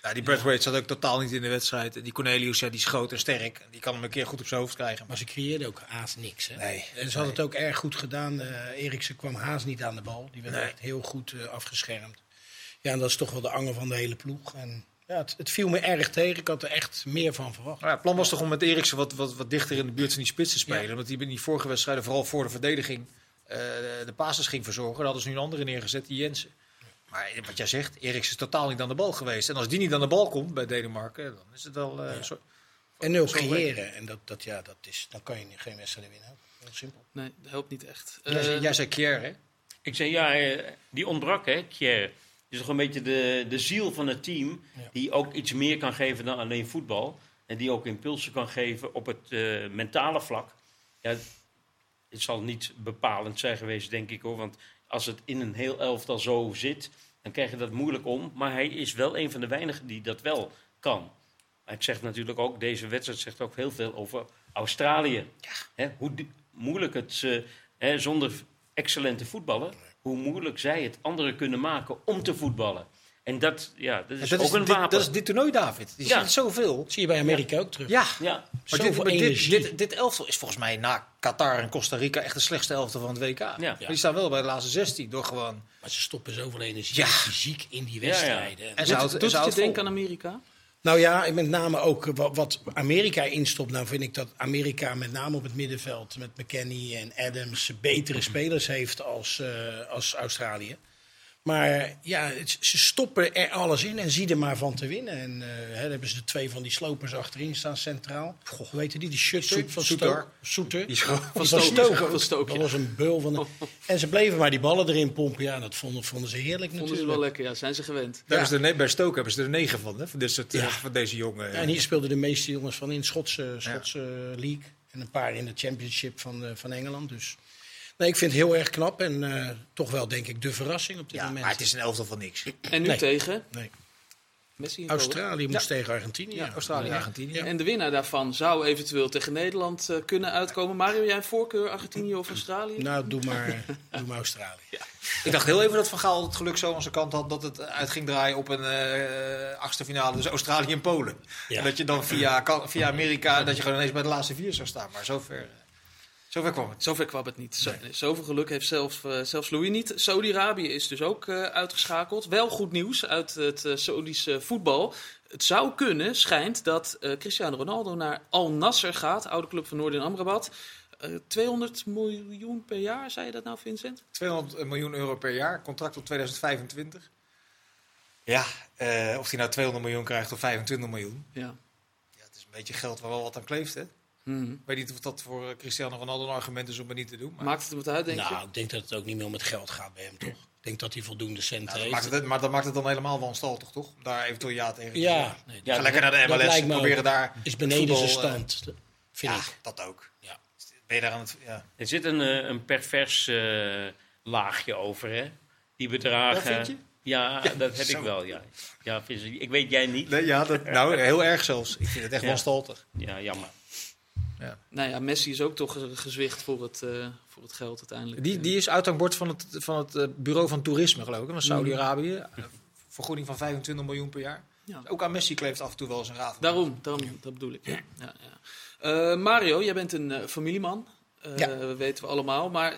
Ja, die Bradwaite zat ook totaal niet in de wedstrijd. Die Cornelius, ja, die is groot en sterk. Die kan hem een keer goed op zijn hoofd krijgen. Maar Maar ze creëerden ook haast niks, hè? Nee. En ze hadden het ook erg goed gedaan. Eh Eriksen kwam haast niet aan de bal. Die werd Nee. echt heel goed eh, afgeschermd. Ja, en dat is toch wel de anger van de hele ploeg. En ja, het, het viel me erg tegen. Ik had er echt meer van verwacht. Ja, het plan was toch om met Eriksen wat, wat, wat dichter in de buurt van die spits te spelen. Ja. Omdat hij in die vorige wedstrijden vooral voor de verdediging eh, de basis ging verzorgen. Daar hadden ze nu een andere neergezet, die Jensen. Maar wat jij zegt, Eriks is totaal niet aan de bal geweest. En als die niet aan de bal komt bij Denemarken, dan is het wel... eh, zo- En nul creëren. En dat, dat, ja, dat is, dan kan je geen wedstrijd winnen. Heel simpel. Nee, dat helpt niet echt. Jij, zei- Eh, jij zei Kier, hè? Ik zei, ja, eh, die ontbrak, hè, Kjær. is toch een beetje de, de ziel van het team. Ja. Die ook iets meer kan geven dan alleen voetbal. En die ook impulsen kan geven op het mentale vlak. Ja, het zal niet bepalend zijn geweest, denk ik hoor. Want als het in een heel elftal zo zit, dan krijg je dat moeilijk om. Maar hij is wel een van de weinigen die dat wel kan. Maar ik zeg natuurlijk ook, deze wedstrijd zegt ook heel veel over Australië. Hoe moeilijk het, hè, zonder excellente voetballen, hoe moeilijk zij het anderen kunnen maken om te voetballen. En dat, ja, dat is dat, ook is een dit, wapen. dat is dit toernooi, David. Je Ja. ziet zoveel. Dat zie je bij Amerika ook terug. Ja, ja, maar dit, maar dit, dit, dit elftal is volgens mij na Qatar en Costa Rica echt de slechtste elftal van het WK. Ja. Maar Die staan wel bij de laatste 16 door gewoon... Maar ze stoppen zoveel energie Ja. fysiek in die ja. wedstrijden. En ze doet houdt- doet ze het houdt je denken aan Amerika? Nou ja, en met name ook wat, Amerika instopt. Nou vind ik dat Amerika met name op het middenveld met McKennie en Adams betere spelers heeft als, eh, als Australië. Maar ja, het- ze stoppen er alles in en zie er maar van te winnen. En eh, hè, dan hebben ze de twee van die slopers achterin staan centraal. Goh, heet die? Die Schutter Soet- van Soeter. Stoke. Soeter. Die is gewoon- Die Van van Stoke. Stoke. Van Stoke, Dat was een beul van een... [laughs] En ze bleven maar die ballen erin pompen. Ja, dat vonden, vonden ze heerlijk Vonden ze natuurlijk. wel lekker, ja. Zijn ze gewend. Daar Ja. ze er bij Stoke hebben ze er negen van, hè? Van, dit soort, eh, Ja. van deze jongen. Ja, en hier speelden de meeste jongens van in de Schotse, Schotse League. En een paar in de Championship van, eh, van Engeland. Dus nee, ik vind het heel erg knap. En eh, toch wel, denk ik, de verrassing op dit Ja, moment. maar het is een elftal van niks. En nu Nee. tegen Nee. Messi. Australië moest tegen Argentinië. Ja, Australië, Ja. Argentinië. En de winnaar daarvan zou eventueel tegen Nederland eh, kunnen uitkomen. Mario, jij een voorkeur Argentinië of Australië? Nou, doe maar, [laughs] doe maar Australië. Ik dacht heel even dat Van Gaal het geluk zo aan zijn kant had dat het uit ging draaien op een eh achtste finale, dus Australië en Polen. Ja. En dat je dan via, via Amerika, dat je gewoon ineens bij de laatste vier zou staan. Maar zover, zover kwam het. Zover kwam het niet. Zo, Zoveel geluk heeft zelfs, eh, zelfs Louis niet. Saudi-Arabië is dus ook eh, uitgeschakeld. Wel goed nieuws uit het uh, Saoedische voetbal. Het zou kunnen, schijnt, dat eh, Cristiano Ronaldo naar Al Nasser gaat, oude club van Noord- en Amrabat. Eh 200 miljoen per jaar, zei je dat nou, Vincent? 200 miljoen euro per jaar, contract tot 2025. Ja, eh, of hij nou 200 miljoen krijgt of 25 miljoen. Ja. Ja, het is een beetje geld waar wel wat aan kleeft, hè? Mhm. Ik weet niet of dat voor eh, Cristiano Ronaldo een argument is om het niet te doen. Maar, Maakt het wat uit, denk nou, je? ik denk dat het ook niet meer om het geld gaat bij hem, toch? Ik denk dat hij voldoende centen Nou, heeft. maakt het, maar dat maakt het dan helemaal wanstaltig, toch? Daar eventueel ja tegen te ja, nee, Ja, Ga lekker naar de MLS en proberen daar is het beneden zijn voetbal, eh, stand, vind ja, ik. dat ook. Ja. Ben je daar aan het... Ja. Er zit een, eh, een pervers eh, laagje over, hè? Die bedragen. Dat vind je? Ja, dat heb zo. ik wel, ja. ja ik weet jij niet. Nee, ja, dat, nou, heel erg zelfs. Ik vind het echt Ja. wanstaltig. Ja, jammer. Nou ja, Messi is ook toch ge- gezwicht voor het, eh, voor het geld uiteindelijk. Die, die is uithangbord van het, van het eh, bureau van toerisme, geloof ik, van Saudi-Arabië. Eh, Vergoeding van 25 miljoen per jaar. Ja. Ook aan Messi kleeft af en toe wel eens een raad. Daarom, daarom dat bedoel ik. Ja. Ja, ja. Mario, jij bent een familieman. Ja. Dat weten we allemaal. Maar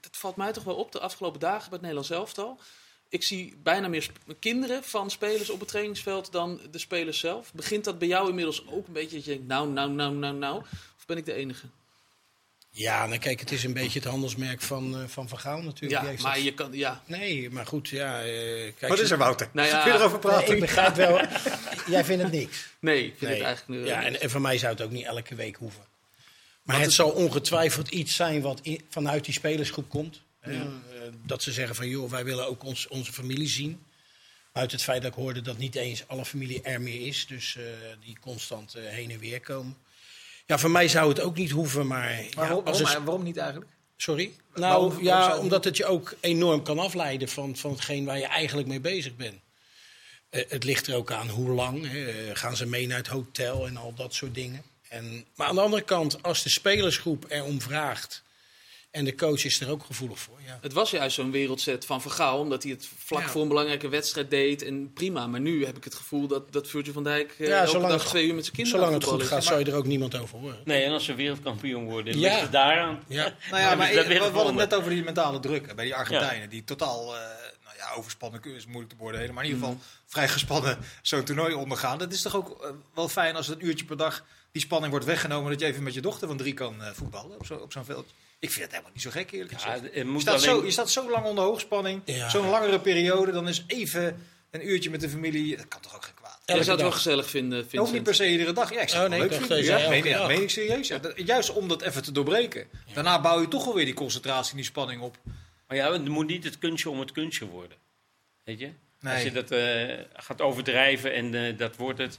het valt mij toch wel op de afgelopen dagen bij het Nederlands elftal. Ik zie bijna meer sp- kinderen van spelers op het trainingsveld dan de spelers zelf. Begint dat bij jou inmiddels ook een beetje dat je denkt, nou, nou, nou, nou, nou? Of ben ik de enige? Ja, nou kijk, het is een beetje het handelsmerk van Van, van Van Gaal natuurlijk. Ja, maar dat- je kan, ja. Nee, maar goed, ja. eh, kijk, Wat is er, Wouter? Nou ja, Kun je erover Nee, praten? ik begrijp wel. [laughs] Jij vindt het niks. Nee, ik vind Nee. het eigenlijk... nu. Ja, en, en voor mij zou het ook niet elke week hoeven. Maar het zal ongetwijfeld iets zijn wat in- vanuit die spelersgroep komt. hè. Eh, dat ze zeggen van, joh, wij willen ook ons, onze familie zien. Uit het feit dat ik hoorde dat niet eens alle familie er meer is. Dus eh, die constant eh, heen en weer komen. Ja, voor mij zou het ook niet hoeven, maar... Maar ja, waarom, als niet eigenlijk? Sorry? Nou waarom ja, omdat het je ook enorm kan afleiden van, van hetgeen waar je eigenlijk mee bezig bent. Eh, het ligt er ook aan hoe lang. Hè. Eh, Gaan ze mee naar het hotel en al dat soort dingen. En, maar aan de andere kant, als de spelersgroep erom vraagt. En de coach is er ook gevoelig voor. Ja. Het was juist zo'n wereldset van Vergaal, omdat hij het vlak Ja. voor een belangrijke wedstrijd deed. En prima, maar nu heb ik het gevoel dat, dat Virgil van Dijk eh Ja, elke zolang dag het- twee uur met zijn kinderen Zolang het goed gaat, zou je er ook niemand over horen. Nee, en als ze wereldkampioen worden, Ja. ligt het daaraan. Ja. Nou ja, maar dat we hadden het net over die mentale druk bij die Argentijnen. Die totaal, eh, nou ja, overspannen is moeilijk te beoordelen. Maar in ieder geval vrij gespannen zo'n toernooi ondergaan. Het is toch ook eh, wel fijn als een uurtje per dag die spanning wordt weggenomen. Dat je even met je dochter van drie kan eh, voetballen op zo- op zo'n veldje. Ik vind het helemaal niet zo gek, eerlijk Ja, gezegd. Je staat, alleen- zo, je staat zo lang onder hoogspanning, Ja. zo'n langere periode, dan is even een uurtje met de familie, dat kan toch ook geen kwaad. Jij Elke zou het wel gezellig vinden, Dat hoeft niet Vincent. per se iedere dag. Ja, ik zou Oh, nee, ik leuk vinden. Ja, meen, ja, meen ik serieus. Ja, dat- juist om dat even te doorbreken. Daarna bouw je toch wel weer die concentratie en die spanning op. Maar ja, het moet niet het kunstje om het kunstje worden. Weet je? Als je dat eh, gaat overdrijven en eh, dat wordt het.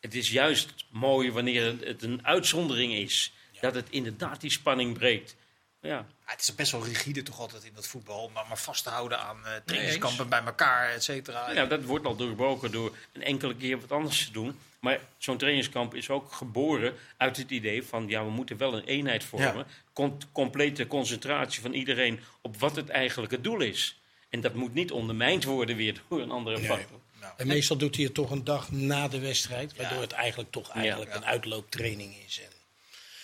Het is juist mooi wanneer het een uitzondering is. Dat het inderdaad die spanning breekt. Ja, Ja, het is best wel rigide toch altijd in dat voetbal. Maar, maar vast te houden aan eh trainingskampen bij elkaar, et cetera. ja, dat wordt al doorbroken door een enkele keer wat anders te doen. Maar zo'n trainingskamp is ook geboren uit het idee van... ja, we moeten wel een eenheid vormen. Com- complete concentratie van iedereen op wat het eigenlijk het doel is. En dat moet niet ondermijnd worden weer door een andere Nee. factor. En meestal doet hij het toch een dag na de wedstrijd, waardoor Ja. het eigenlijk toch eigenlijk Ja. een uitlooptraining is. En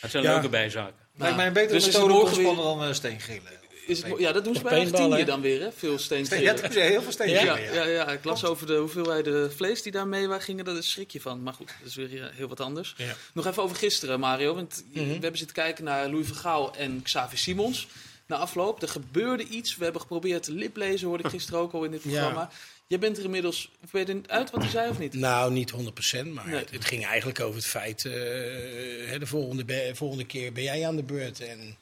Dat zijn Ja. leuke bijzaken. Lijkt mij een betere dus is het methode om te dan uh, steengrillen. Is het, ja, dat doen ze bij Argentinië dan weer, hè? Veel Steen, ja, dat is heel veel steengrillen. Ja, Ja, ja, ja, ik las over de hoeveelheden vlees die daar mee waren gingen, daar schrik je van. Maar goed, dat is weer eh, heel wat anders. Ja. Nog even over gisteren, Mario. Want Mhm. we hebben zitten kijken naar Louis Vergaal en Xavi Simons. Na afloop, er gebeurde iets. We hebben geprobeerd te liplezen, hoorde ik gisteren ook al in dit Ja. programma. Jij bent er inmiddels, ben je uit wat hij zei of niet? Nou, niet 100%, maar Nee. het, het ging eigenlijk over het feit, eh, de volgende, volgende keer ben jij aan de beurt. En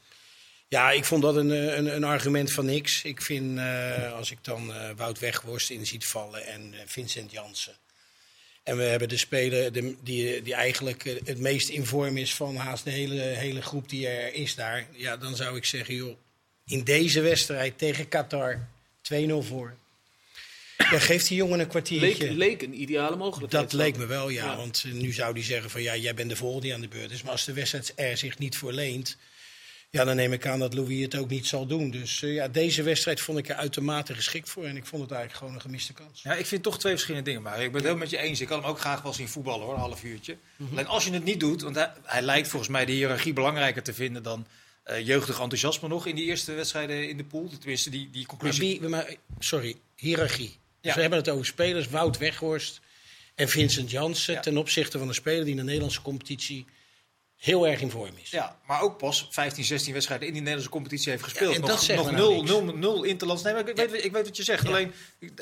ja, ik vond dat een, eh, een, een argument van niks. Ik vind, eh, als ik dan eh, Wout Weghorst in ziet vallen en Vincent Jansen. En we hebben de speler de, die, die eigenlijk het meest in vorm is van haast de hele, hele groep die er is daar. Ja, dan zou ik zeggen, joh, in deze wedstrijd tegen Qatar 2-0 voor. Dan geeft die jongen een kwartiertje. Leek, leek een ideale mogelijkheid. Dat leek me wel, ja. Ja. Want eh, nu zou hij zeggen van ja, jij bent de volgende die aan de beurt is. Maar als de wedstrijd er zich niet voor leent, ja, dan neem ik aan dat Louis het ook niet zal doen. Dus eh, ja, deze wedstrijd vond ik er uitermate geschikt voor. En ik vond het eigenlijk gewoon een gemiste kans. Ja, ik vind toch twee verschillende dingen. Maar ik ben het helemaal met je eens. Ik kan hem ook graag wel zien voetballen hoor, een half uurtje. Mhm. Alleen als je het niet doet, want hij, hij lijkt volgens mij de hiërarchie belangrijker te vinden dan eh, jeugdig enthousiasme nog in die eerste wedstrijden in de pool. Tenminste, die, die Maar conclusie. wie, maar, sorry, hiërarchie. Dus we hebben het over spelers, Wout Weghorst en Vincent Jansen. Ja. Ten opzichte van een speler die in de Nederlandse competitie heel erg in vorm is. Ja, maar ook pas 15, 16 wedstrijden in die Nederlandse competitie heeft gespeeld. Ja, en nog dat nog me nou nul, niks. nul, nul interlands. Nee, maar ik, weet, ik weet wat je zegt. Ja. Alleen,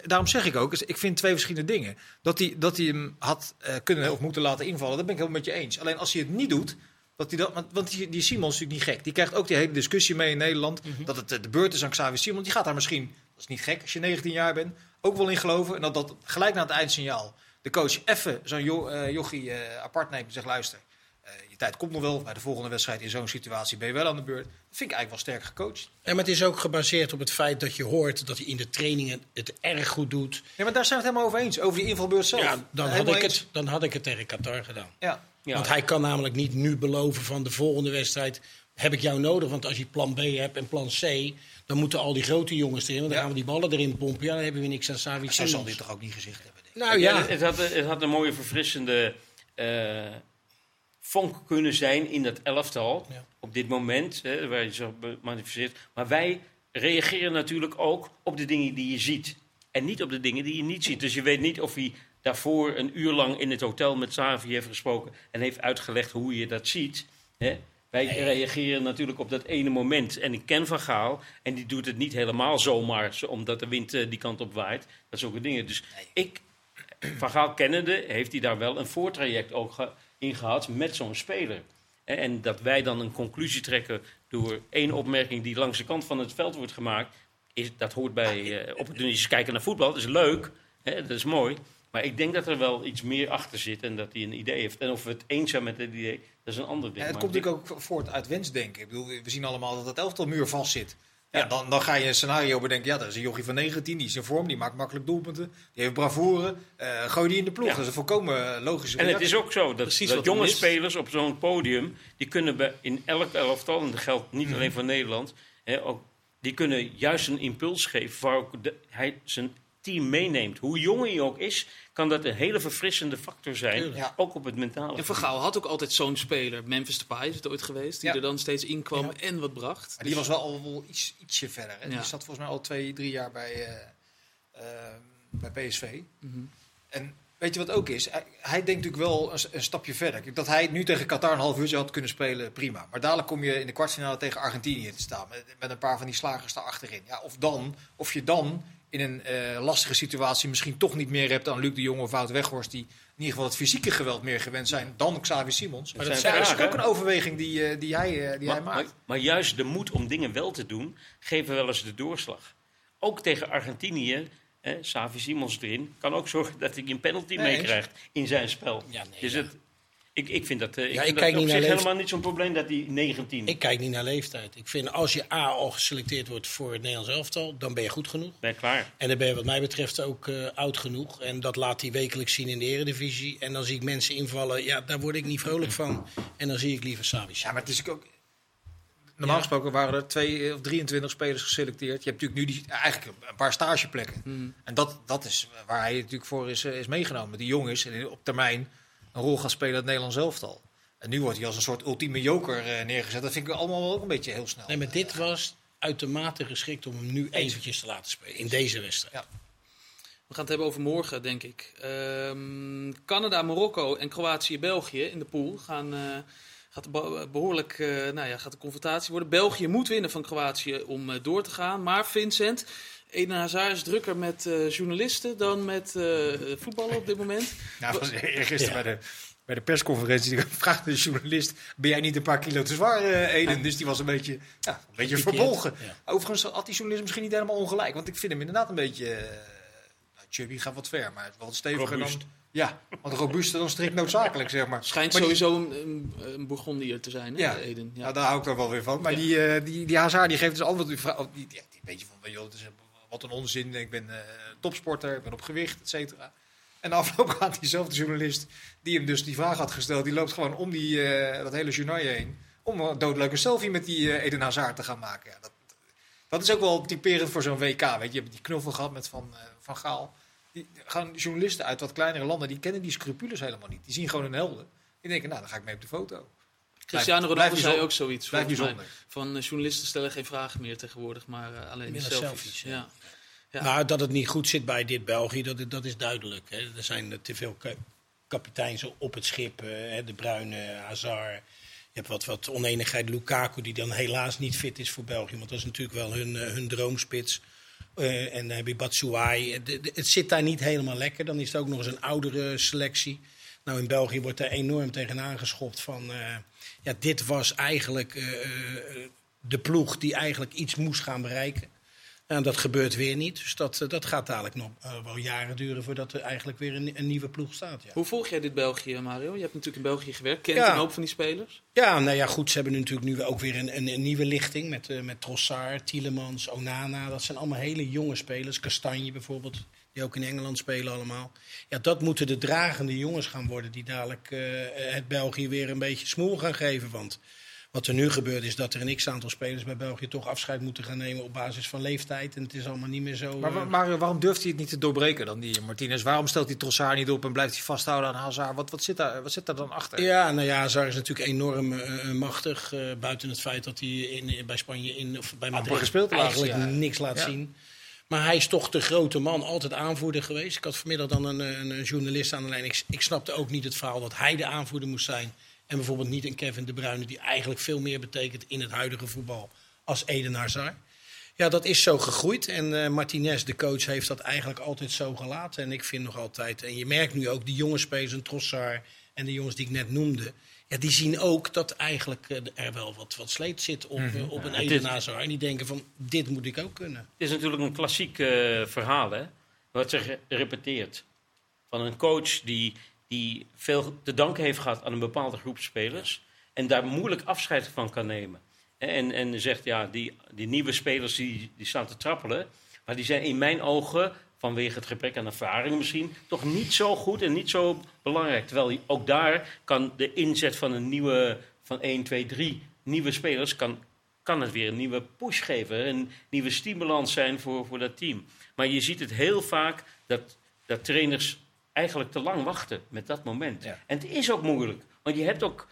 daarom zeg ik ook, dus ik vind twee verschillende dingen. Dat hij, dat hij hem had eh, kunnen of moeten laten invallen, dat ben ik helemaal met je eens. Alleen als hij het niet doet, dat hij dat, want, die, die Simons is natuurlijk niet gek. Die krijgt ook die hele discussie mee in Nederland. Mhm. Dat het eh, de beurt is aan Xavi Simons. Die gaat daar misschien, dat is niet gek als je 19 jaar bent, ook wel in geloven. En dat dat gelijk na het eindsignaal de coach even zo'n jo, eh, jochie eh, apart neemt en zegt, luister... eh, je tijd komt nog wel. Bij de volgende wedstrijd in zo'n situatie ben je wel aan de beurt. Dat vind ik eigenlijk wel sterk gecoacht. En maar het is ook gebaseerd op het feit dat je hoort dat hij in de trainingen het erg goed doet. Ja, maar daar zijn we het helemaal over eens. Over die invalbeurt zelf. Ja, dan had, ik eens. het, dan had ik het tegen Qatar gedaan. Ja. Ja. Want hij kan namelijk niet nu beloven van de volgende wedstrijd heb ik jou nodig. Want als je plan B hebt en plan C, dan moeten al die grote jongens erin. Want dan gaan we die ballen erin pompen. Ja, dan hebben we niks aan Savi Zo zal dit toch ook niet gezegd hebben. denk ik. Nou ja, Het, had, het had een mooie verfrissende eh, vonk kunnen zijn in dat elftal. Ja. Op dit moment, hè, waar je zo manifesteert. Maar wij reageren natuurlijk ook op de dingen die je ziet. En niet op de dingen die je niet ziet. Dus je weet niet of hij daarvoor een uur lang in het hotel met Savi heeft gesproken. En heeft uitgelegd hoe je dat ziet. Hè? Wij reageren natuurlijk op dat ene moment. En ik ken Van Gaal. En die doet het niet helemaal zomaar. zo- Omdat de wind eh, die kant op waait. Dat soort dingen. Dus ik [clears throat] van Gaal kennende heeft hij daar wel een voortraject ook in gehad met zo'n speler. En, en dat wij dan een conclusie trekken door één opmerking die langs de kant van het veld wordt gemaakt, is, dat hoort bij eh opportunistisch kijken naar voetbal. Dat is leuk, hè, dat is mooi. Maar ik denk dat er wel iets meer achter zit en dat hij een idee heeft. En of we het eens zijn met het idee, dat is een ander ding. Ja, het Maar komt natuurlijk ook voort uit wensdenken. Ik bedoel, we zien allemaal dat het elftal muur vast zit. Ja, dan, dan ga je een scenario bedenken. Ja, dat is een jochie van 19, die is in vorm, die maakt makkelijk doelpunten. Die heeft bravoure. eh gooi die in de ploeg. Ja. Dat is een volkomen eh, logische En het is ook zo dat, dat jonge spelers op zo'n podium, die kunnen bij, in elk elftal, en dat geldt niet alleen voor Nederland, hè, ook, die kunnen juist een impuls geven waar ook de, hij zijn team meeneemt. Hoe jong hij ook is, kan dat een hele verfrissende factor zijn. Ja. ook op het mentale En vlak. Van Gaal had ook altijd zo'n speler. Memphis Depay is het ooit geweest. Die Ja. er dan steeds in kwam Ja. en wat bracht. Maar die was wel al wel iets, ietsje verder. Hè? Ja. Die zat volgens mij al twee, drie jaar bij, eh, eh, bij PSV. Mhm. En weet je wat ook is? Hij, hij denkt natuurlijk wel een, een, stapje verder. Dat hij nu tegen Qatar een half uurtje had kunnen spelen, prima. Maar dadelijk kom je in de kwartfinale tegen Argentinië te staan. Met, met een paar van die slagers daar achterin. Ja, of, dan, of je dan in een eh, lastige situatie misschien toch niet meer hebt dan Luc de Jong of Wout Weghorst... die in ieder geval het fysieke geweld meer gewend zijn dan Xavi Simons. Maar dat, dat ja, zijn dat is ook een overweging die, eh, die, hij, eh, die hij maakt. maar, maar juist de moed om dingen wel te doen, geven wel eens de doorslag. Ook tegen Argentinië, hè, Savi Simons erin, kan ook zorgen dat hij een penalty Nee, meekrijgt in zijn spel. Ja, nee, dus ja. het, ik, ik vind dat, eh, ik Ja, vind ik dat kijk op niet zich naar leeft- helemaal niet zo'n probleem dat hij 19 Ik kijk niet naar leeftijd. Ik vind als je A al geselecteerd wordt voor het Nederlands elftal, dan ben je goed genoeg. ben klaar. En dan ben je wat mij betreft ook eh, oud genoeg. En dat laat hij wekelijks zien in de eredivisie. En dan zie ik mensen invallen, ja, daar word ik niet vrolijk van. En dan zie ik liever Savi. Ja, maar het is ook. Normaal Ja. gesproken waren er twee of 23 spelers geselecteerd. Je hebt natuurlijk nu die, eigenlijk een paar stageplekken. Hmm. En dat, dat is waar hij natuurlijk voor is, eh, is meegenomen. Die jong is en op termijn een rol gaat spelen in het Nederlands elftal. En nu wordt hij als een soort ultieme joker eh, neergezet. Dat vind ik allemaal wel ook een beetje heel snel. Nee, maar dit was uitermate geschikt om hem nu eventjes te laten spelen. In deze wedstrijd. We gaan het hebben over morgen, denk ik. Ehm, Canada, Marokko en Kroatië, België in de pool gaan, eh, gaat behoorlijk eh, nou ja, gaat de confrontatie worden. België moet winnen van Kroatië om eh, door te gaan. Maar Vincent, Eden Hazard is drukker met eh, journalisten dan met eh, voetballen op dit moment. [laughs] Nou, was gisteren bij, de, bij de persconferentie. Die vraagde de journalist: Ben jij niet een paar kilo te zwaar, eh, Eden? Dus die was een beetje, ja, een beetje verbolgen. ja. Overigens had die journalist misschien niet helemaal ongelijk. Want ik vind hem inderdaad een beetje. nou, Chubby gaat wat ver, maar wel wat steviger dan. Ja, wat robuuster dan strikt noodzakelijk, zeg maar. Schijnt Maar sowieso een, een, een Bourgondier te zijn, hè, Ja. Eden. Ja. Ja, daar hou ik dan wel weer van. Maar die, eh, die, die Hazard die geeft dus antwoord op die vraag. op Die, beetje van, wel, het is een- wat een onzin. Ik ben eh, topsporter, ik ben op gewicht, et cetera. En de afloop [laughs] gaat diezelfde journalist, die hem dus die vraag had gesteld, die loopt gewoon om die, eh, dat hele journaal heen. Om een doodleuke selfie met die eh, Eden Hazard te gaan maken. Ja, dat, dat is ook wel typerend voor zo'n WK. Weet je, je hebt die knuffel gehad met Van, van Gaal. Die, gaan journalisten uit wat kleinere landen, die kennen die scrupules helemaal niet. Die zien gewoon hun helden. Die denken, nou, dan ga ik mee op de foto. Cristiano Blijf- Ronaldo blijf zei ook zoiets. Blijf volgens mij. bijzonder. Van eh, journalisten stellen geen vragen meer tegenwoordig, maar eh, alleen Meer selfies. selfies, ja. ja. Ja. Maar dat het niet goed zit bij dit België, dat, dat is duidelijk. Hè. Er zijn te veel ka- kapiteins op het schip. eh, hè, de Bruyne, Hazard. Je hebt wat, wat oneenigheid. Lukaku, die dan helaas niet fit is voor België. Want dat is natuurlijk wel hun, hun droomspits. Eh, en dan heb je Batshuayi. Het, zit daar niet helemaal lekker. Dan is het ook nog eens een oudere selectie. Nou, in België wordt er enorm tegenaan geschopt van... eh, ja, dit was eigenlijk eh, eh, de ploeg die eigenlijk iets moest gaan bereiken. En dat gebeurt weer niet. Dus dat, eh, dat gaat dadelijk nog wel jaren duren voordat er eigenlijk weer een, een nieuwe ploeg staat. Ja. Hoe volg jij dit België, Mario? Je hebt natuurlijk in België gewerkt, kent Ja. een hoop van die spelers. Ja, nou ja, goed. Ze hebben nu natuurlijk nu ook weer een, een, een nieuwe lichting met, eh met Trossard, Tielemans, Onana. Dat zijn allemaal hele jonge spelers. Kastanje bijvoorbeeld, die ook in Engeland spelen allemaal. Ja, dat moeten de dragende jongens gaan worden die dadelijk eh, het België weer een beetje smoel gaan geven. Want wat er nu gebeurt is dat er een x-aantal spelers bij België toch afscheid moeten gaan nemen op basis van leeftijd. En het is allemaal niet meer zo... Maar, eh, maar waarom durft hij het niet te doorbreken dan, die Martinez? Waarom stelt hij Trossard niet op en blijft hij vasthouden aan Hazard? Wat, wat, zit, daar, wat zit daar dan achter? Ja, nou ja, Hazard is natuurlijk enorm eh, machtig. buiten het feit dat hij in, bij Spanje in, of bij Madrid gespeeld eigenlijk niks laat Ja. zien. Maar hij is toch de grote man, altijd aanvoerder geweest. Ik had vanmiddag dan een, een, een journalist aan de lijn. Ik, ik snapte ook niet het verhaal dat hij de aanvoerder moest zijn. En bijvoorbeeld niet een Kevin De Bruyne, die eigenlijk veel meer betekent in het huidige voetbal als Eden Hazard. Ja, dat is zo gegroeid. En eh, Martinez, de coach, heeft dat eigenlijk altijd zo gelaten. En ik vind nog altijd, en je merkt nu ook die jonge spelers, een Trossard en de jongens die ik net noemde. Ja, die zien ook dat eigenlijk eh, er wel wat, wat sleet zit op, eh, op een Hazard. En die denken van, dit moet ik ook kunnen. Het is natuurlijk een klassiek eh, verhaal, hè, wat zich repeteert. Van een coach die, die veel te danken heeft gehad aan een bepaalde groep spelers. En daar moeilijk afscheid van kan nemen. En, en zegt, ja, die, die nieuwe spelers die, die staan te trappelen. Maar die zijn in mijn ogen, vanwege het gebrek aan ervaring misschien, toch niet zo goed en niet zo belangrijk. Terwijl ook daar kan de inzet van een nieuwe, van 1, 2, 3 nieuwe spelers, kan, kan het weer een nieuwe push geven. Een nieuwe stimulans zijn voor, voor dat team. Maar je ziet het heel vaak dat, dat trainers eigenlijk te lang wachten met dat moment. Ja. En het is ook moeilijk. Want je hebt ook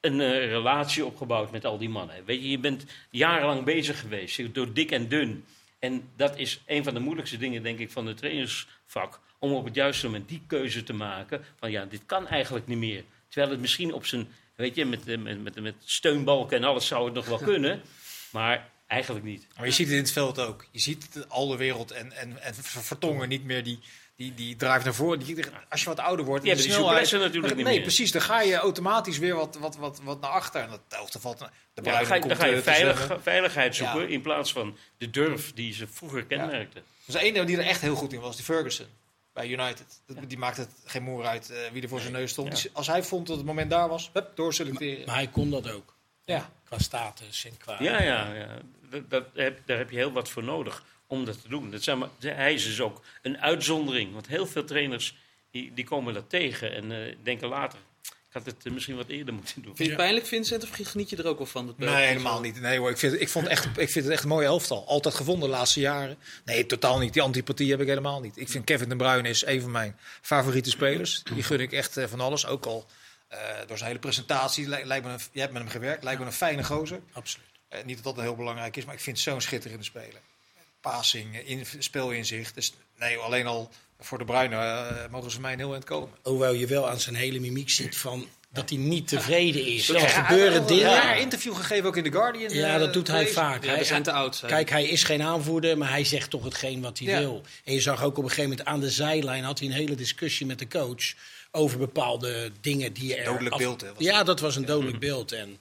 een eh, relatie opgebouwd met al die mannen. Weet je, je bent jarenlang bezig geweest, door dik en dun. En dat is een van de moeilijkste dingen, denk ik, van het trainersvak. Om op het juiste moment die keuze te maken. Van ja, dit kan eigenlijk niet meer. Terwijl het misschien op zijn, weet je, met, eh, met, met, met steunbalken en alles zou het nog wel [laughs] kunnen. Maar eigenlijk niet. Maar je ziet het in het veld ook. Je ziet het al de wereld en, en, en Vertongen niet meer die, die, die drive naar voren. Die, als je wat ouder wordt, Ja, die snelheid- natuurlijk dan- niet Nee, meer. precies. Dan ga je automatisch weer wat, wat, wat, wat naar achter. En dat valt. De Ja, dan ga je, komt, dan ga je eh, veilig, veiligheid zoeken Ja. in plaats van de durf die ze vroeger kenmerkten. Dus de ene die er echt heel goed in was, die Ferguson. Bij United. Die maakte het geen moer uit eh, wie er voor zijn neus stond. Die- Als hij vond dat het moment daar was, hup, doorselecteren. Maar hij kon dat ook. ja. Qua status en qua... Ja, ja, ja. Dat, dat heb, daar heb je heel wat voor nodig om dat te doen. Dat zijn maar, hij is dus ook een uitzondering. Want heel veel trainers die, die komen dat tegen en eh, denken later... Ik had het eh, misschien wat eerder moeten doen. Vind je het pijnlijk, Vincent, of geniet je er ook wel van? dat Nee, helemaal niet. Nee hoor, ik vind, ik, vond echt, ik vind het echt een mooie elftal. Altijd gevonden de laatste jaren. Nee, totaal niet. Die antipathie heb ik helemaal niet. Ik vind Kevin de Bruyne is een van mijn favoriete spelers. Die gun ik echt eh, van alles. Ook al eh, door zijn hele presentatie. Lij- Lijkt me een, je hebt met hem gewerkt. Lijkt me een fijne gozer. Absoluut. Niet dat dat heel belangrijk is, maar ik vind het zo'n schitterende speler. Passing, eh, in, speelinzicht. Dus nee, alleen al voor de Bruyne eh, mogen ze mij een heel eind komen. Hoewel je wel aan zijn hele mimiek ziet van dat hij niet tevreden is. Er Ja, gebeuren hij heeft dingen. Een raar interview gegeven ook in The Guardian. Ja, eh, dat doet hij vaak. Ja, hij, we zijn te oud. Kijk, hij is geen aanvoerder, maar hij zegt toch hetgeen wat hij Ja. wil. En je zag ook op een gegeven moment aan de zijlijn had hij een hele discussie met de coach over bepaalde dingen die er. Dodelijk af- beeld, hè, ja, dat was een dodelijk beeld. En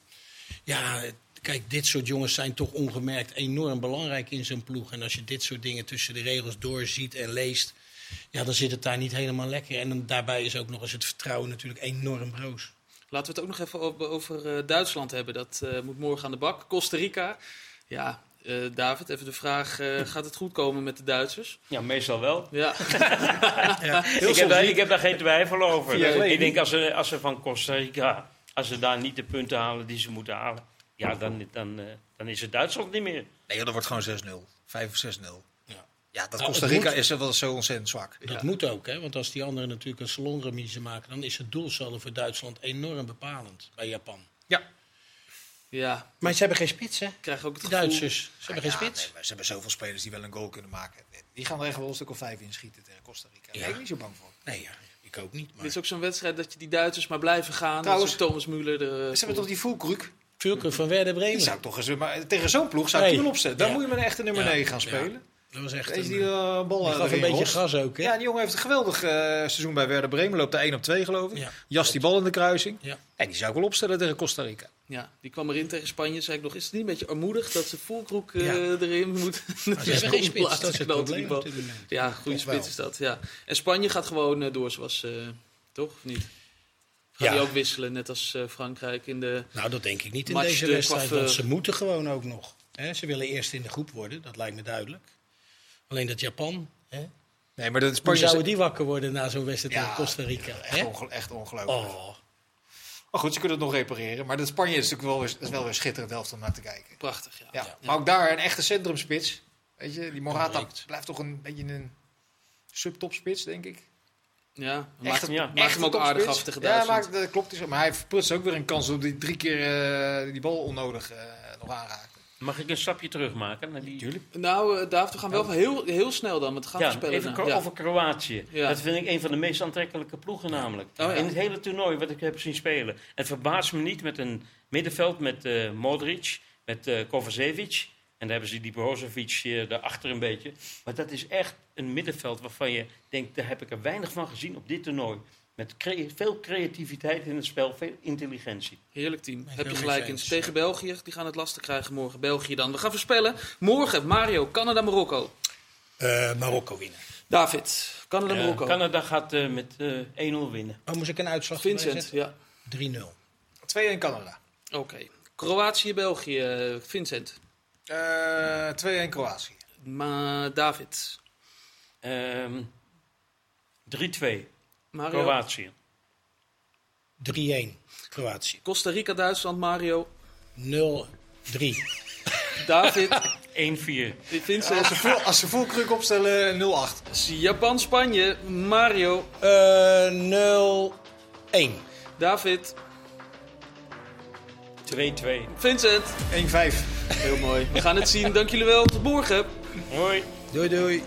ja, kijk, dit soort jongens zijn toch ongemerkt enorm belangrijk in zo'n ploeg. En als je dit soort dingen tussen de regels doorziet en leest, ja, dan zit het daar niet helemaal lekker. En dan, daarbij is ook nog eens het vertrouwen natuurlijk enorm broos. Laten we het ook nog even over, over eh, Duitsland hebben. Dat eh, moet morgen aan de bak. Costa Rica. Ja, eh, David, even de vraag. eh, [laughs] gaat het goed komen met de Duitsers? Ja, meestal wel. Ja, [laughs] Ik heb, daar, ik heb daar geen twijfel over. Ik denk als ze, als ze van Costa Rica, als ze daar niet de punten halen die ze moeten halen, ja, dan, dan, eh, dan is het Duitsland niet meer. Nee, joh, dat wordt gewoon 6-0. 5 of 6-0. Ja. Ja, dat Nou, Costa het Rica moet- is wel zo ontzettend zwak. Dat moet ook, hè? want als die anderen natuurlijk een salonremise maken, dan is het doelsaldo voor Duitsland enorm bepalend bij Japan. Ja. ja. Maar ze hebben geen spits, hè? Ik krijg ook het Die. Duitsers. Ze hebben geen Ja, spits. nee, maar ze hebben zoveel spelers die wel een goal kunnen maken. Die gaan er echt wel een stuk of 5 inschieten tegen Costa Rica. Daar Ja. ben ik niet zo bang voor. Nee, ja, ik ook niet. Maar Dit is ook zo'n wedstrijd dat je die Duitsers maar blijven gaan. Trouwens- Thomas Müller. De, Ze hebben toch die Fulkruk? Van Werder Die Bremen. zou ik toch eens... Maar tegen zo'n ploeg zou ik Nee. wel opzetten. Dan Ja. moet je met een echte nummer Ja. 9 gaan Ja. spelen. Dat was echt Deze een, die uh, bal die gaf een beetje gas ook, hè? Ja, die jongen heeft een geweldig eh, seizoen bij Werder Bremen. Loopt daar 1 op 2 geloof ik. Ja. Jas die bal in de kruising. Ja. En die zou ik wel opstellen tegen Costa Rica. Ja, die kwam erin tegen Spanje. Zei ik nog, is het niet een beetje armoedig dat ze Volkroek Ja. erin moet? Hebben [laughs] geen spits, dat is het probleem Ja, goede spits is dat. Ja. En Spanje gaat gewoon door zoals... eh toch? Of niet? Gaan Ja. die ook wisselen, net als eh, Frankrijk in de... Nou, dat denk ik niet in deze de wedstrijd. Want ze moeten gewoon ook nog. Hè? Ze willen eerst in de groep worden, dat lijkt me duidelijk. Alleen dat Japan, hè? Nee, maar dat is hoe Spanje... zouden die wakker worden na zo'n wedstrijd Ja, tegen Costa Rica? Echt, echt ongelooflijk. Oh, Maar goed, ze kunnen het nog repareren. Maar dat Spanje is natuurlijk wel weer, is wel weer schitterend helft om naar te kijken. Prachtig, ja. Ja. Maar ook daar een echte centrumspits. Weet je, die Morata blijft toch een beetje een subtopspits, denk ik. Ja, maakt, een- ja, maakt hem een ook aardig af tegen Ja, dat klopt. is- Maar hij verprutst ook weer een kans op die drie keer eh, die bal onnodig eh, nog aanraken. Mag ik een stapje terugmaken? Naar die... Nou, eh, David, we gaan wel heel, heel snel dan. Het gaat Ja, voorspellen even nou. Ja. over Kroatië. Ja. Dat vind ik een van de meest aantrekkelijke ploegen namelijk. Oh, ja. In het hele toernooi wat ik heb zien spelen. Het verbaast me niet met een middenveld met eh, Modric, met eh Kovacevic. En daar hebben ze die Brozovic eh, daarachter een beetje. Maar dat is echt een middenveld waarvan je denkt, daar heb ik er weinig van gezien op dit toernooi. Met crea- veel creativiteit in het spel, veel intelligentie. Heerlijk team. Heb je gelijk eens. Tegen België. Die gaan het lastig krijgen morgen. België dan. We gaan voorspellen. Morgen Mario, Canada, Marokko. Eh, Marokko winnen. David, Canada, Marokko. Canada gaat eh, met eh 1-0 winnen. Oh, moest ik een uitslag Vincent, ja. zetten? 3-0. 2-1 Canada. Oké. Kroatië, België. Vincent. Eh 2-1 Kroatië. Ma David. Ehm 3-2 Mario. Kroatië. 3-1 Kroatië. Costa Rica, Duitsland, Mario. 0-3. [laughs] David. 1-4. Vincent. Als ze vol, als ze vol kruk opstellen 0-8. Japan, Spanje. Mario. Eh 0-1. David. 2-2. Vincent, 1-5. heel mooi. We gaan het zien. Dank jullie wel. Tot morgen. Hoi. Doei doei.